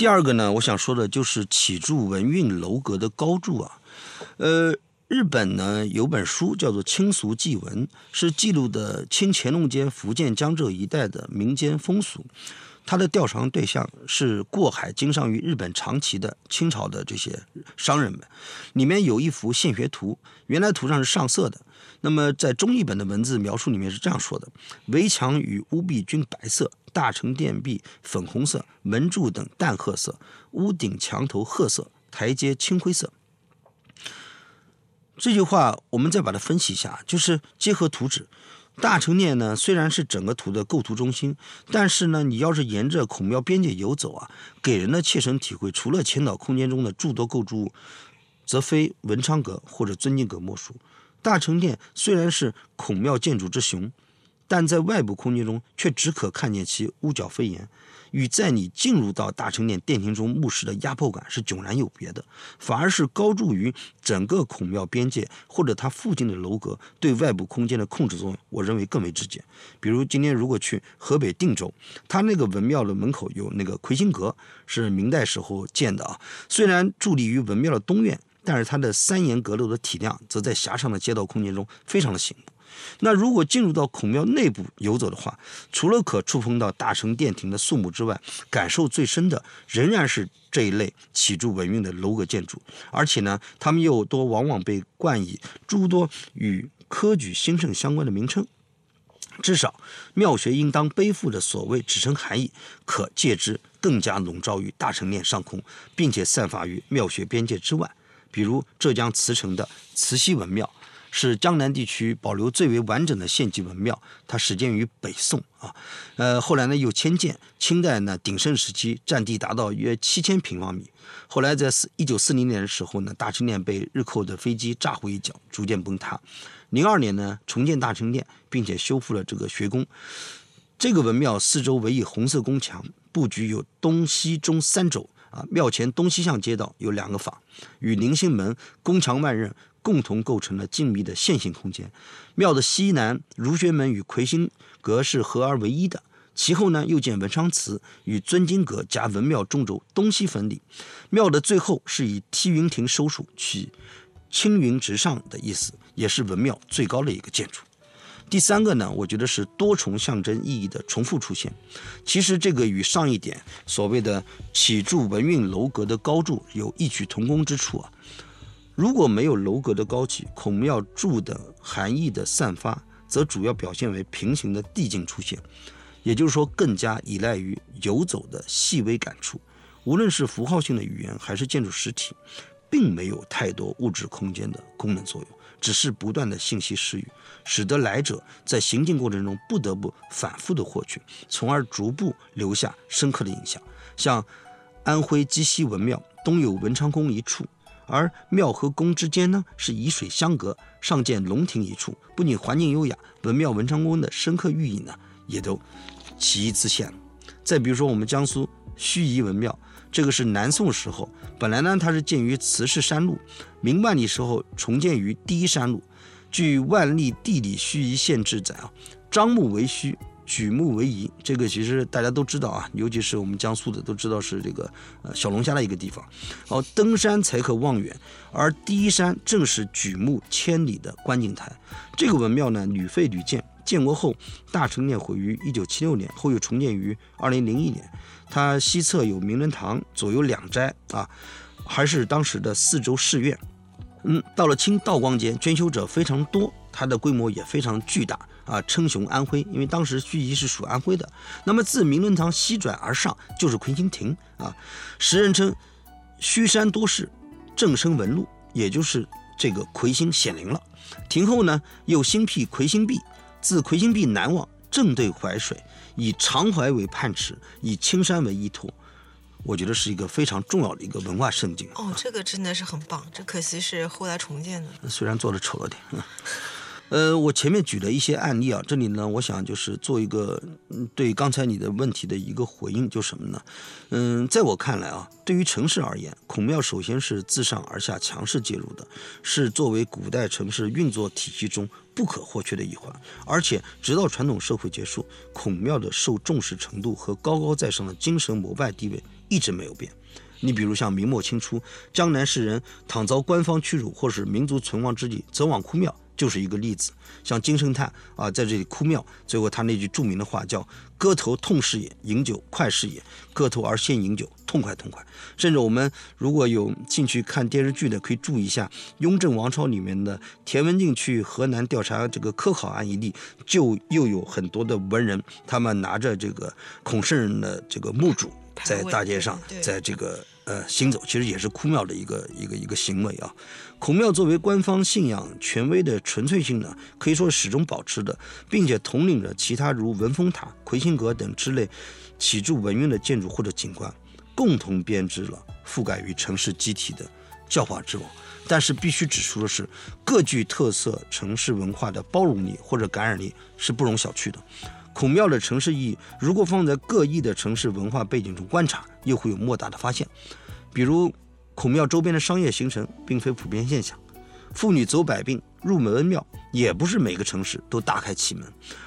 第二个呢，我想说的就是启筑文运楼阁的高筑啊，呃，日本呢有本书叫做《清俗记文》，是记录的清乾隆间福建江浙一带的民间风俗，它的调查对象是过海经商于日本长崎的清朝的这些商人们，里面有一幅现学图，原来图上是上色的。那么，在中译本的文字描述里面是这样说的：围墙与屋壁均白色，大成殿壁粉红色，门柱等淡褐色，屋顶墙头褐色，台阶青灰色。这句话我们再把它分析一下，就是结合图纸，大成殿呢虽然是整个图的构图中心，但是呢，你要是沿着孔庙边界游走啊，给人的切身体会，除了前岛空间中的诸多构筑物，则非文昌阁或者尊敬阁莫属。大成殿虽然是孔庙建筑之雄，但在外部空间中却只可看见其屋角飞檐，与在你进入到大成殿殿庭中目视的压迫感是迥然有别的。反而是高筑于整个孔庙边界或者它附近的楼阁对外部空间的控制作用，我认为更为直接。比如今天如果去河北定州，它那个文庙的门口有那个魁星阁，是明代时候建的啊。虽然伫立于文庙的东院。但是它的三檐阁楼的体量，则在狭长的街道空间中非常的醒目。那如果进入到孔庙内部游走的话，除了可触碰到大成殿庭的肃穆之外，感受最深的仍然是这一类起筑文运的楼阁建筑，而且呢，它们又多往往被冠以诸多与科举兴盛相关的名称。至少，庙学应当背负的所谓指称含义，可借之更加笼罩于大成殿上空，并且散发于庙学边界之外。比如浙江慈城的慈溪文庙，是江南地区保留最为完整的县级文庙，它始建于北宋啊，呃，后来呢又迁建，清代呢鼎盛时期占地达到约七千平方米。后来在四一九四零年的时候呢，大成殿被日寇的飞机炸毁一角，逐渐崩塌。零二年呢，重建大成殿，并且修复了这个学宫。这个文庙四周围以红色宫墙，布局有东西中三轴啊。庙前东西向街道有两个坊，与宁兴门、宫墙外任共同构成了静谧的线性空间。庙的西南儒学门与魁星阁是合而为一的，其后呢又建文昌祠与尊经阁加文庙中轴东西分离。庙的最后是以梯云亭收束，取青云直上的意思。也是文庙最高的一个建筑。第三个呢，我觉得是多重象征意义的重复出现。其实这个与上一点所谓的起筑文运楼阁的高筑有异曲同工之处啊。如果没有楼阁的高起，孔庙柱的含义的散发，则主要表现为平行的递进出现，也就是说，更加依赖于游走的细微感触。无论是符号性的语言，还是建筑实体，并没有太多物质空间的功能作用。只是不断的信息施予，使得来者在行进过程中不得不反复的获取，从而逐步留下深刻的印象。像安徽鸡西文庙东有文昌宫一处，而庙和宫之间呢是以水相隔，上建龙亭一处，不仅环境优雅，文庙文昌宫的深刻寓意呢也都其一自现。再比如说我们江苏盱眙文庙。这个是南宋时候，本来呢它是建于慈氏山路，明万历时候重建于第一山路。据《万历地理盱眙县志》载啊，张木为虚，举目为仪。这个其实大家都知道啊，尤其是我们江苏的都知道是这个呃小龙虾的一个地方。哦，登山才可望远，而第一山正是举目千里的观景台。这个文庙呢屡废屡建，建国后大成殿毁于一九七六年，后又重建于二零零一年。它西侧有名人堂，左右两斋啊，还是当时的四周寺院。嗯，到了清道光间，捐修者非常多，它的规模也非常巨大啊，称雄安徽。因为当时盱眙是属安徽的。那么自明伦堂西转而上就是魁星亭啊，时人称虚山多事，正生纹路，也就是这个魁星显灵了。亭后呢又新辟魁星壁，自魁星壁南望，正对淮水。以长淮为畔池，以青山为依托，我觉得是一个非常重要的一个文化圣景。哦，这个真的是很棒，这可惜是后来重建的。虽然做的丑了点。呃，我前面举了一些案例啊，这里呢，我想就是做一个对刚才你的问题的一个回应，就什么呢？嗯，在我看来啊，对于城市而言，孔庙首先是自上而下强势介入的，是作为古代城市运作体系中不可或缺的一环，而且直到传统社会结束，孔庙的受重视程度和高高在上的精神膜拜地位一直没有变。你比如像明末清初，江南士人倘遭官方屈辱或是民族存亡之际，则往哭庙。就是一个例子，像金圣叹啊，在这里哭庙，最后他那句著名的话叫“割头痛是也，饮酒快是也，割头而先饮酒，痛快痛快”。甚至我们如果有兴趣看电视剧的，可以注意一下《雍正王朝》里面的田文镜去河南调查这个科考案一例，就又有很多的文人，他们拿着这个孔圣人的这个墓主，在大街上，在这个。呃，行走其实也是哭庙的一个一个一个行为啊。孔庙作为官方信仰权威的纯粹性呢，可以说始终保持的，并且统领着其他如文峰塔、魁星阁等之类起筑文运的建筑或者景观，共同编织了覆盖于城市机体的教化之网。但是必须指出的是，各具特色城市文化的包容力或者感染力是不容小觑的。孔庙的城市意义，如果放在各异的城市文化背景中观察，又会有莫大的发现。比如，孔庙周边的商业形成并非普遍现象，妇女走百病入门恩庙也不是每个城市都大开其门，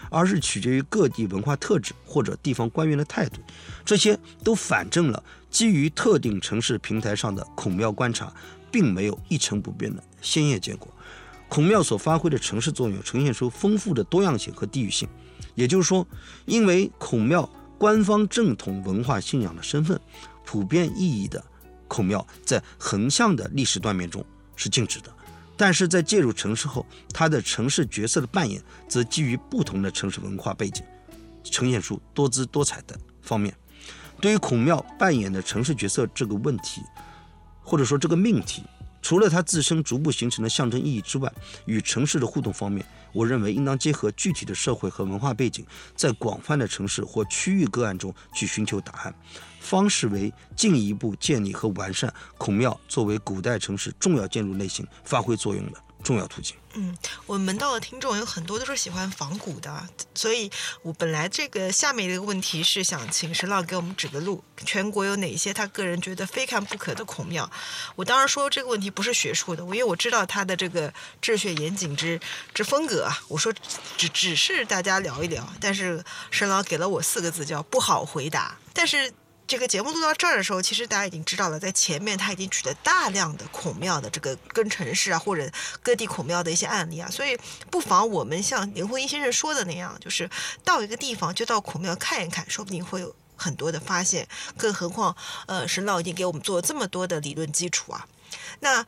而是取决于各地文化特质或者地方官员的态度，这些都反证了基于特定城市平台上的孔庙观察，并没有一成不变的鲜艳结果。孔庙所发挥的城市作用，呈现出丰富的多样性和地域性。也就是说，因为孔庙官方正统文化信仰的身份，普遍意义的孔庙在横向的历史断面中是静止的。但是在介入城市后，它的城市角色的扮演则基于不同的城市文化背景，呈现出多姿多彩的方面。对于孔庙扮演的城市角色这个问题，或者说这个命题，除了它自身逐步形成的象征意义之外，与城市的互动方面，我认为应当结合具体的社会和文化背景，在广泛的城市或区域个案中去寻求答案。方式为进一步建立和完善孔庙作为古代城市重要建筑类型发挥作用的重要途径。嗯，我们门道的听众有很多都是喜欢仿古的，所以我本来这个下面的一个问题是想请石老给我们指个路，全国有哪些他个人觉得非看不可的孔庙？我当然说这个问题不是学术的，因为我知道他的这个治学严谨之之风格啊。我说只只是大家聊一聊，但是沈老给了我四个字叫不好回答，但是。这个节目录到这儿的时候，其实大家已经知道了，在前面他已经取得大量的孔庙的这个跟城市啊，或者各地孔庙的一些案例啊，所以不妨我们像林徽因先生说的那样，就是到一个地方就到孔庙看一看，说不定会有很多的发现。更何况，呃，沈老已经给我们做了这么多的理论基础啊，那。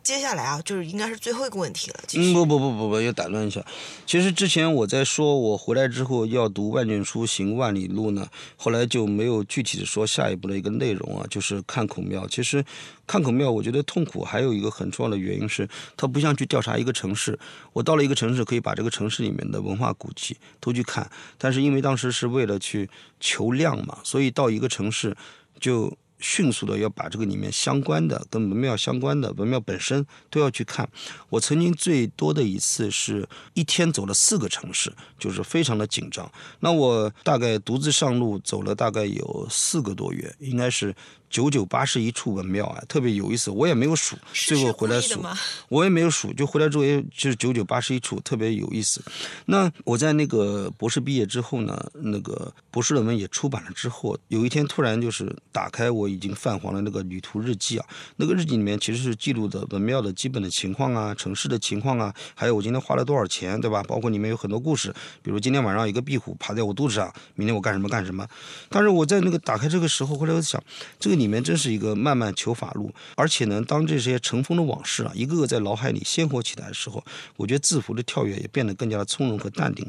接下来啊，就是应该是最后一个问题了。嗯，不不不不不，要打断一下。其实之前我在说我回来之后要读万卷书，行万里路呢，后来就没有具体的说下一步的一个内容啊，就是看孔庙。其实看孔庙，我觉得痛苦还有一个很重要的原因是，它不像去调查一个城市。我到了一个城市，可以把这个城市里面的文化古迹都去看，但是因为当时是为了去求量嘛，所以到一个城市就。迅速的要把这个里面相关的跟文庙相关的文庙本身都要去看。我曾经最多的一次是一天走了四个城市，就是非常的紧张。那我大概独自上路走了大概有四个多月，应该是。九九八十一处文庙啊，特别有意思，我也没有数，最后回来数，我也没有数，就回来之后也就是九九八十一处，特别有意思。那我在那个博士毕业之后呢，那个博士论文也出版了之后，有一天突然就是打开我已经泛黄的那个旅途日记啊，那个日记里面其实是记录的文庙的基本的情况啊，城市的情况啊，还有我今天花了多少钱，对吧？包括里面有很多故事，比如今天晚上一个壁虎爬在我肚子上，明天我干什么干什么。但是我在那个打开这个时候，后来我想这个。里面真是一个漫漫求法路，而且呢，当这些尘封的往事啊，一个个在脑海里鲜活起来的时候，我觉得字符的跳跃也变得更加的从容和淡定。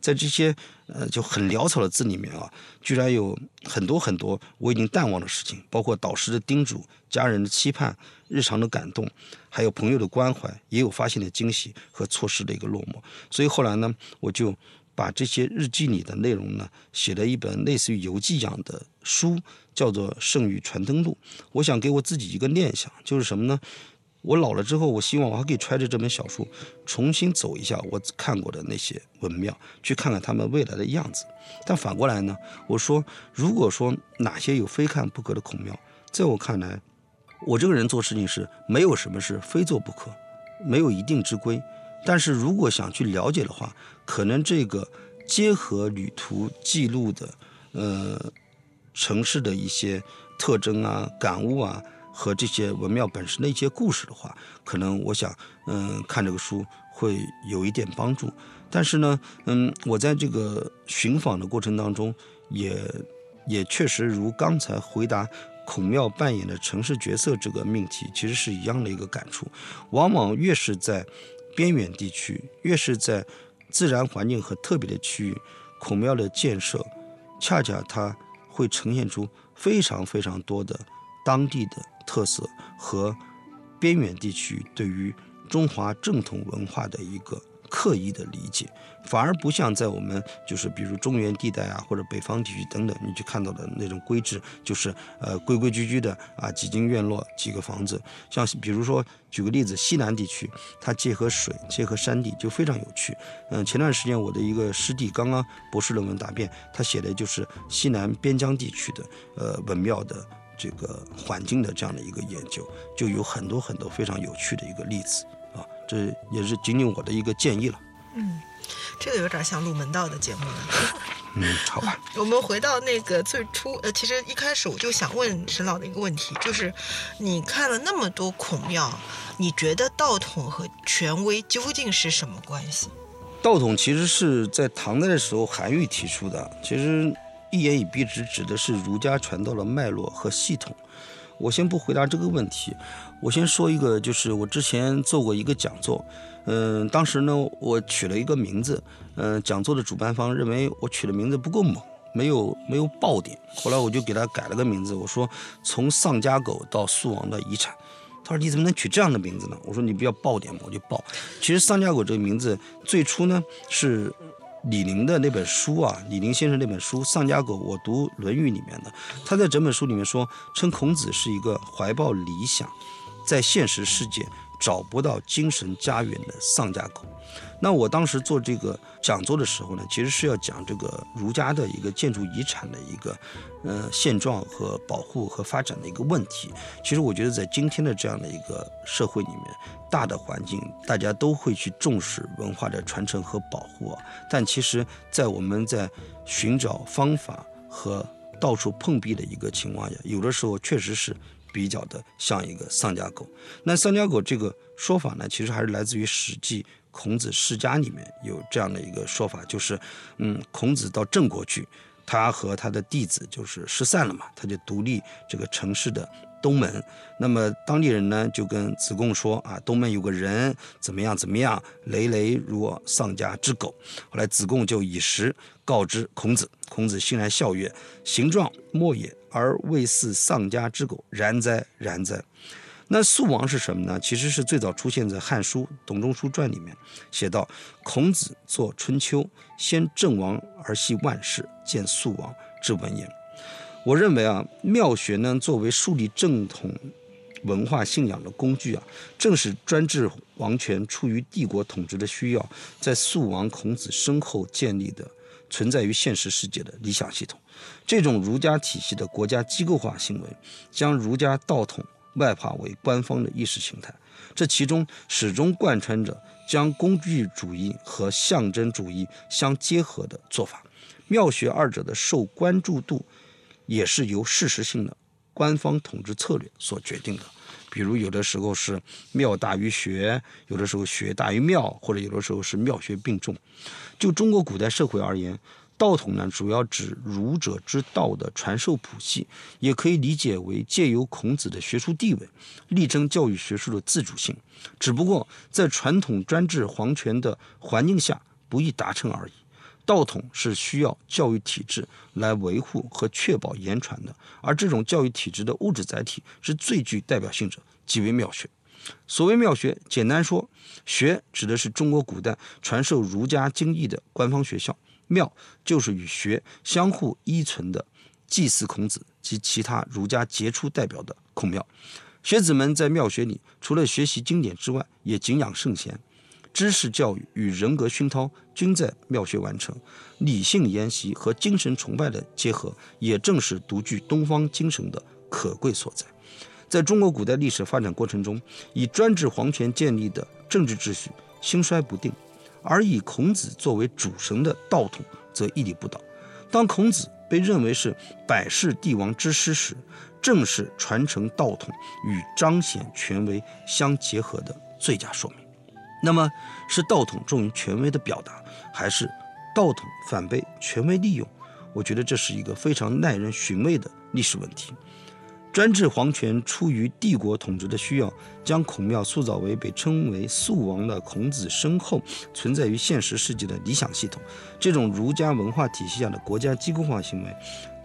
在这些呃就很潦草的字里面啊，居然有很多很多我已经淡忘的事情，包括导师的叮嘱、家人的期盼、日常的感动，还有朋友的关怀，也有发现的惊喜和错失的一个落寞。所以后来呢，我就。把这些日记里的内容呢，写了一本类似于游记一样的书，叫做《圣域传灯录》。我想给我自己一个念想，就是什么呢？我老了之后，我希望我还可以揣着这本小书，重新走一下我看过的那些文庙，去看看他们未来的样子。但反过来呢，我说，如果说哪些有非看不可的孔庙，在我看来，我这个人做事情是没有什么是非做不可，没有一定之规。但是如果想去了解的话，可能这个结合旅途记录的，呃，城市的一些特征啊、感悟啊，和这些文庙本身的一些故事的话，可能我想，嗯，看这个书会有一点帮助。但是呢，嗯，我在这个寻访的过程当中，也也确实如刚才回答孔庙扮演的城市角色这个命题，其实是一样的一个感触。往往越是在边远地区越是在自然环境和特别的区域，孔庙的建设，恰恰它会呈现出非常非常多的当地的特色和边远地区对于中华正统文化的一个。刻意的理解，反而不像在我们就是比如中原地带啊，或者北方地区等等，你去看到的那种规制，就是呃规规矩矩的啊，几经院落几个房子。像比如说举个例子，西南地区，它结合水，结合山地，就非常有趣。嗯，前段时间我的一个师弟刚刚博士论文答辩，他写的就是西南边疆地区的呃文庙的这个环境的这样的一个研究，就有很多很多非常有趣的一个例子。这也是仅仅我的一个建议了。嗯这个有点像入门道的节目了。[laughs] 嗯，好吧。我们回到那个最初，呃，其实一开始我就想问沈老的一个问题，就是你看了那么多孔庙，你觉得道统和权威究竟是什么关系？道统其实是在唐代的时候韩愈提出的，其实一言以蔽之，指的是儒家传道的脉络和系统。我先不回答这个问题，我先说一个，就是我之前做过一个讲座，嗯，当时呢我取了一个名字，嗯，讲座的主办方认为我取的名字不够猛，没有没有爆点，后来我就给他改了个名字，我说从丧家狗到肃王的遗产。他说：“你怎么能取这样的名字呢？”我说：“你不要爆点嘛，我就爆。其实‘丧家狗’这个名字最初呢是李陵的那本书啊，李陵先生那本书《丧家狗》，我读《论语》里面的。他在整本书里面说，称孔子是一个怀抱理想，在现实世界找不到精神家园的丧家狗。那我当时做这个讲座的时候呢，其实是要讲这个儒家的一个建筑遗产的一个呃现状和保护和发展的一个问题。其实我觉得在今天的这样的一个社会里面，大的环境大家都会去重视文化的传承和保护啊。但其实，在我们在寻找方法和到处碰壁的一个情况下，有的时候确实是比较的像一个丧家狗。那丧家狗这个说法呢，其实还是来自于《史记》。孔子世家里面有这样的一个说法，就是，嗯，孔子到郑国去，他和他的弟子就是失散了嘛，他就独立这个城市的东门。那么当地人呢就跟子贡说啊，东门有个人怎么样怎么样，累累如丧家之狗。后来子贡就以实告知孔子，孔子欣然笑曰：“形状莫也，而未似丧家之狗，然哉，然哉。”那肃王是什么呢？其实是最早出现在《汉书·董仲舒传》里面，写到孔子作《春秋》，先郑王而系万世，见肃王之文言。我认为啊，庙学呢作为树立正统文化信仰的工具啊，正是专制王权出于帝国统治的需要，在肃王孔子身后建立的存在于现实世界的理想系统。这种儒家体系的国家机构化行为，将儒家道统。外化为官方的意识形态，这其中始终贯穿着将工具主义和象征主义相结合的做法。庙学二者的受关注度，也是由事实性的官方统治策略所决定的。比如，有的时候是庙大于学，有的时候学大于庙，或者有的时候是庙学并重。就中国古代社会而言，道统呢，主要指儒者之道的传授谱系，也可以理解为借由孔子的学术地位，力争教育学术的自主性。只不过在传统专制皇权的环境下不易达成而已。道统是需要教育体制来维护和确保言传的，而这种教育体制的物质载体是最具代表性者，即为庙学。所谓庙学，简单说，学指的是中国古代传授儒家经义的官方学校。庙就是与学相互依存的祭祀孔子及其他儒家杰出代表的孔庙。学子们在庙学里，除了学习经典之外，也敬仰圣贤。知识教育与人格熏陶均在庙学完成。理性研习和精神崇拜的结合，也正是独具东方精神的可贵所在。在中国古代历史发展过程中，以专制皇权建立的政治秩序兴衰不定。而以孔子作为主神的道统则屹立不倒。当孔子被认为是百世帝王之师时，正是传承道统与彰显权威相结合的最佳说明。那么，是道统重于权威的表达，还是道统反被权威利用？我觉得这是一个非常耐人寻味的历史问题。专制皇权出于帝国统治的需要，将孔庙塑造为被称为肃王的孔子身后存在于现实世界的理想系统。这种儒家文化体系下的国家机构化行为，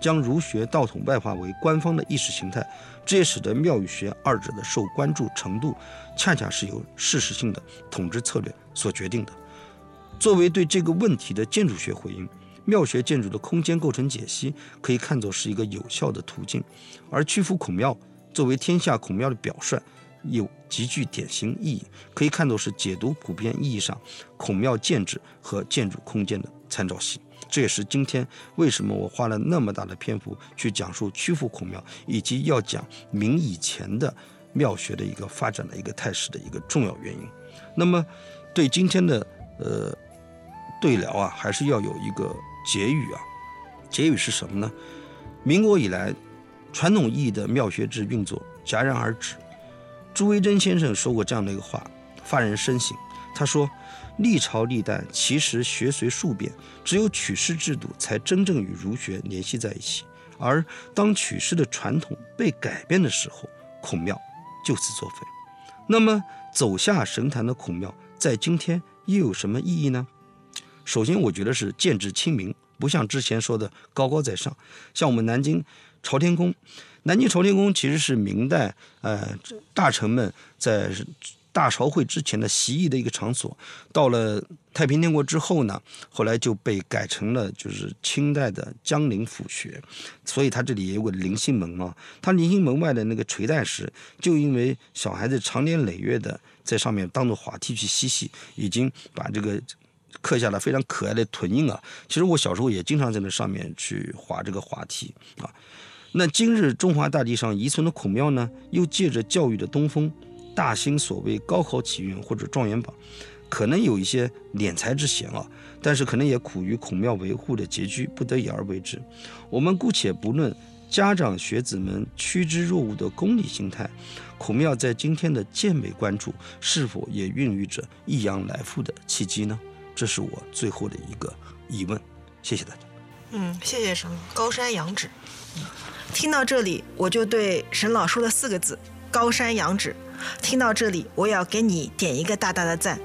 将儒学道统外化为官方的意识形态，这也使得庙宇学二者的受关注程度，恰恰是由事实性的统治策略所决定的。作为对这个问题的建筑学回应。庙学建筑的空间构成解析可以看作是一个有效的途径，而曲阜孔庙作为天下孔庙的表率，有极具典型意义，可以看作是解读普遍意义上孔庙建制和建筑空间的参照系。这也是今天为什么我花了那么大的篇幅去讲述曲阜孔庙，以及要讲明以前的庙学的一个发展的一个态势的一个重要原因。那么，对今天的呃。对聊啊，还是要有一个结语啊。结语是什么呢？民国以来，传统意义的妙学制运作戛然而止。朱维桢先生说过这样的一个话，发人深省。他说：“历朝历代其实学随数变，只有取士制度才真正与儒学联系在一起。而当取士的传统被改变的时候，孔庙就此作废。那么，走下神坛的孔庙，在今天又有什么意义呢？首先，我觉得是建制亲民，不像之前说的高高在上。像我们南京朝天宫，南京朝天宫其实是明代呃大臣们在。”大朝会之前的习艺的一个场所，到了太平天国之后呢，后来就被改成了就是清代的江陵府学，所以它这里也有个灵性门啊。它灵性门外的那个垂带石，就因为小孩子长年累月的在上面当做滑梯去嬉戏，已经把这个刻下了非常可爱的臀印啊。其实我小时候也经常在那上面去滑这个滑梯啊。那今日中华大地上遗存的孔庙呢，又借着教育的东风。大兴所谓高考启运或者状元榜，可能有一些敛财之嫌啊，但是可能也苦于孔庙维护的拮据，不得已而为之。我们姑且不论家长学子们趋之若鹜的功利心态，孔庙在今天的健美关注，是否也孕育着益阳来复的契机呢？这是我最后的一个疑问。谢谢大家。嗯，谢谢沈高山仰止。听到这里，我就对沈老说了四个字：高山仰止。听到这里，我也要给你点一个大大的赞。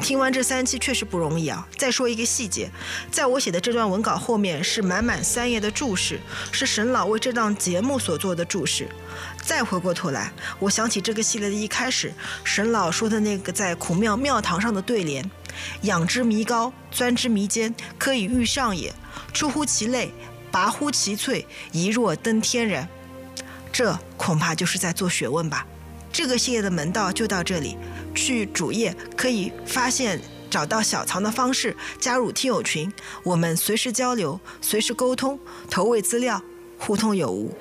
听完这三期确实不容易啊！再说一个细节，在我写的这段文稿后面是满满三页的注释，是沈老为这档节目所做的注释。再回过头来，我想起这个系列的一开始，沈老说的那个在孔庙庙堂上的对联：“仰之弥高，钻之弥坚，可以御上也；出乎其类，拔乎其萃，一若登天然。”这恐怕就是在做学问吧。这个系列的门道就到这里，去主页可以发现找到小藏的方式，加入听友群，我们随时交流，随时沟通，投喂资料，互通有无。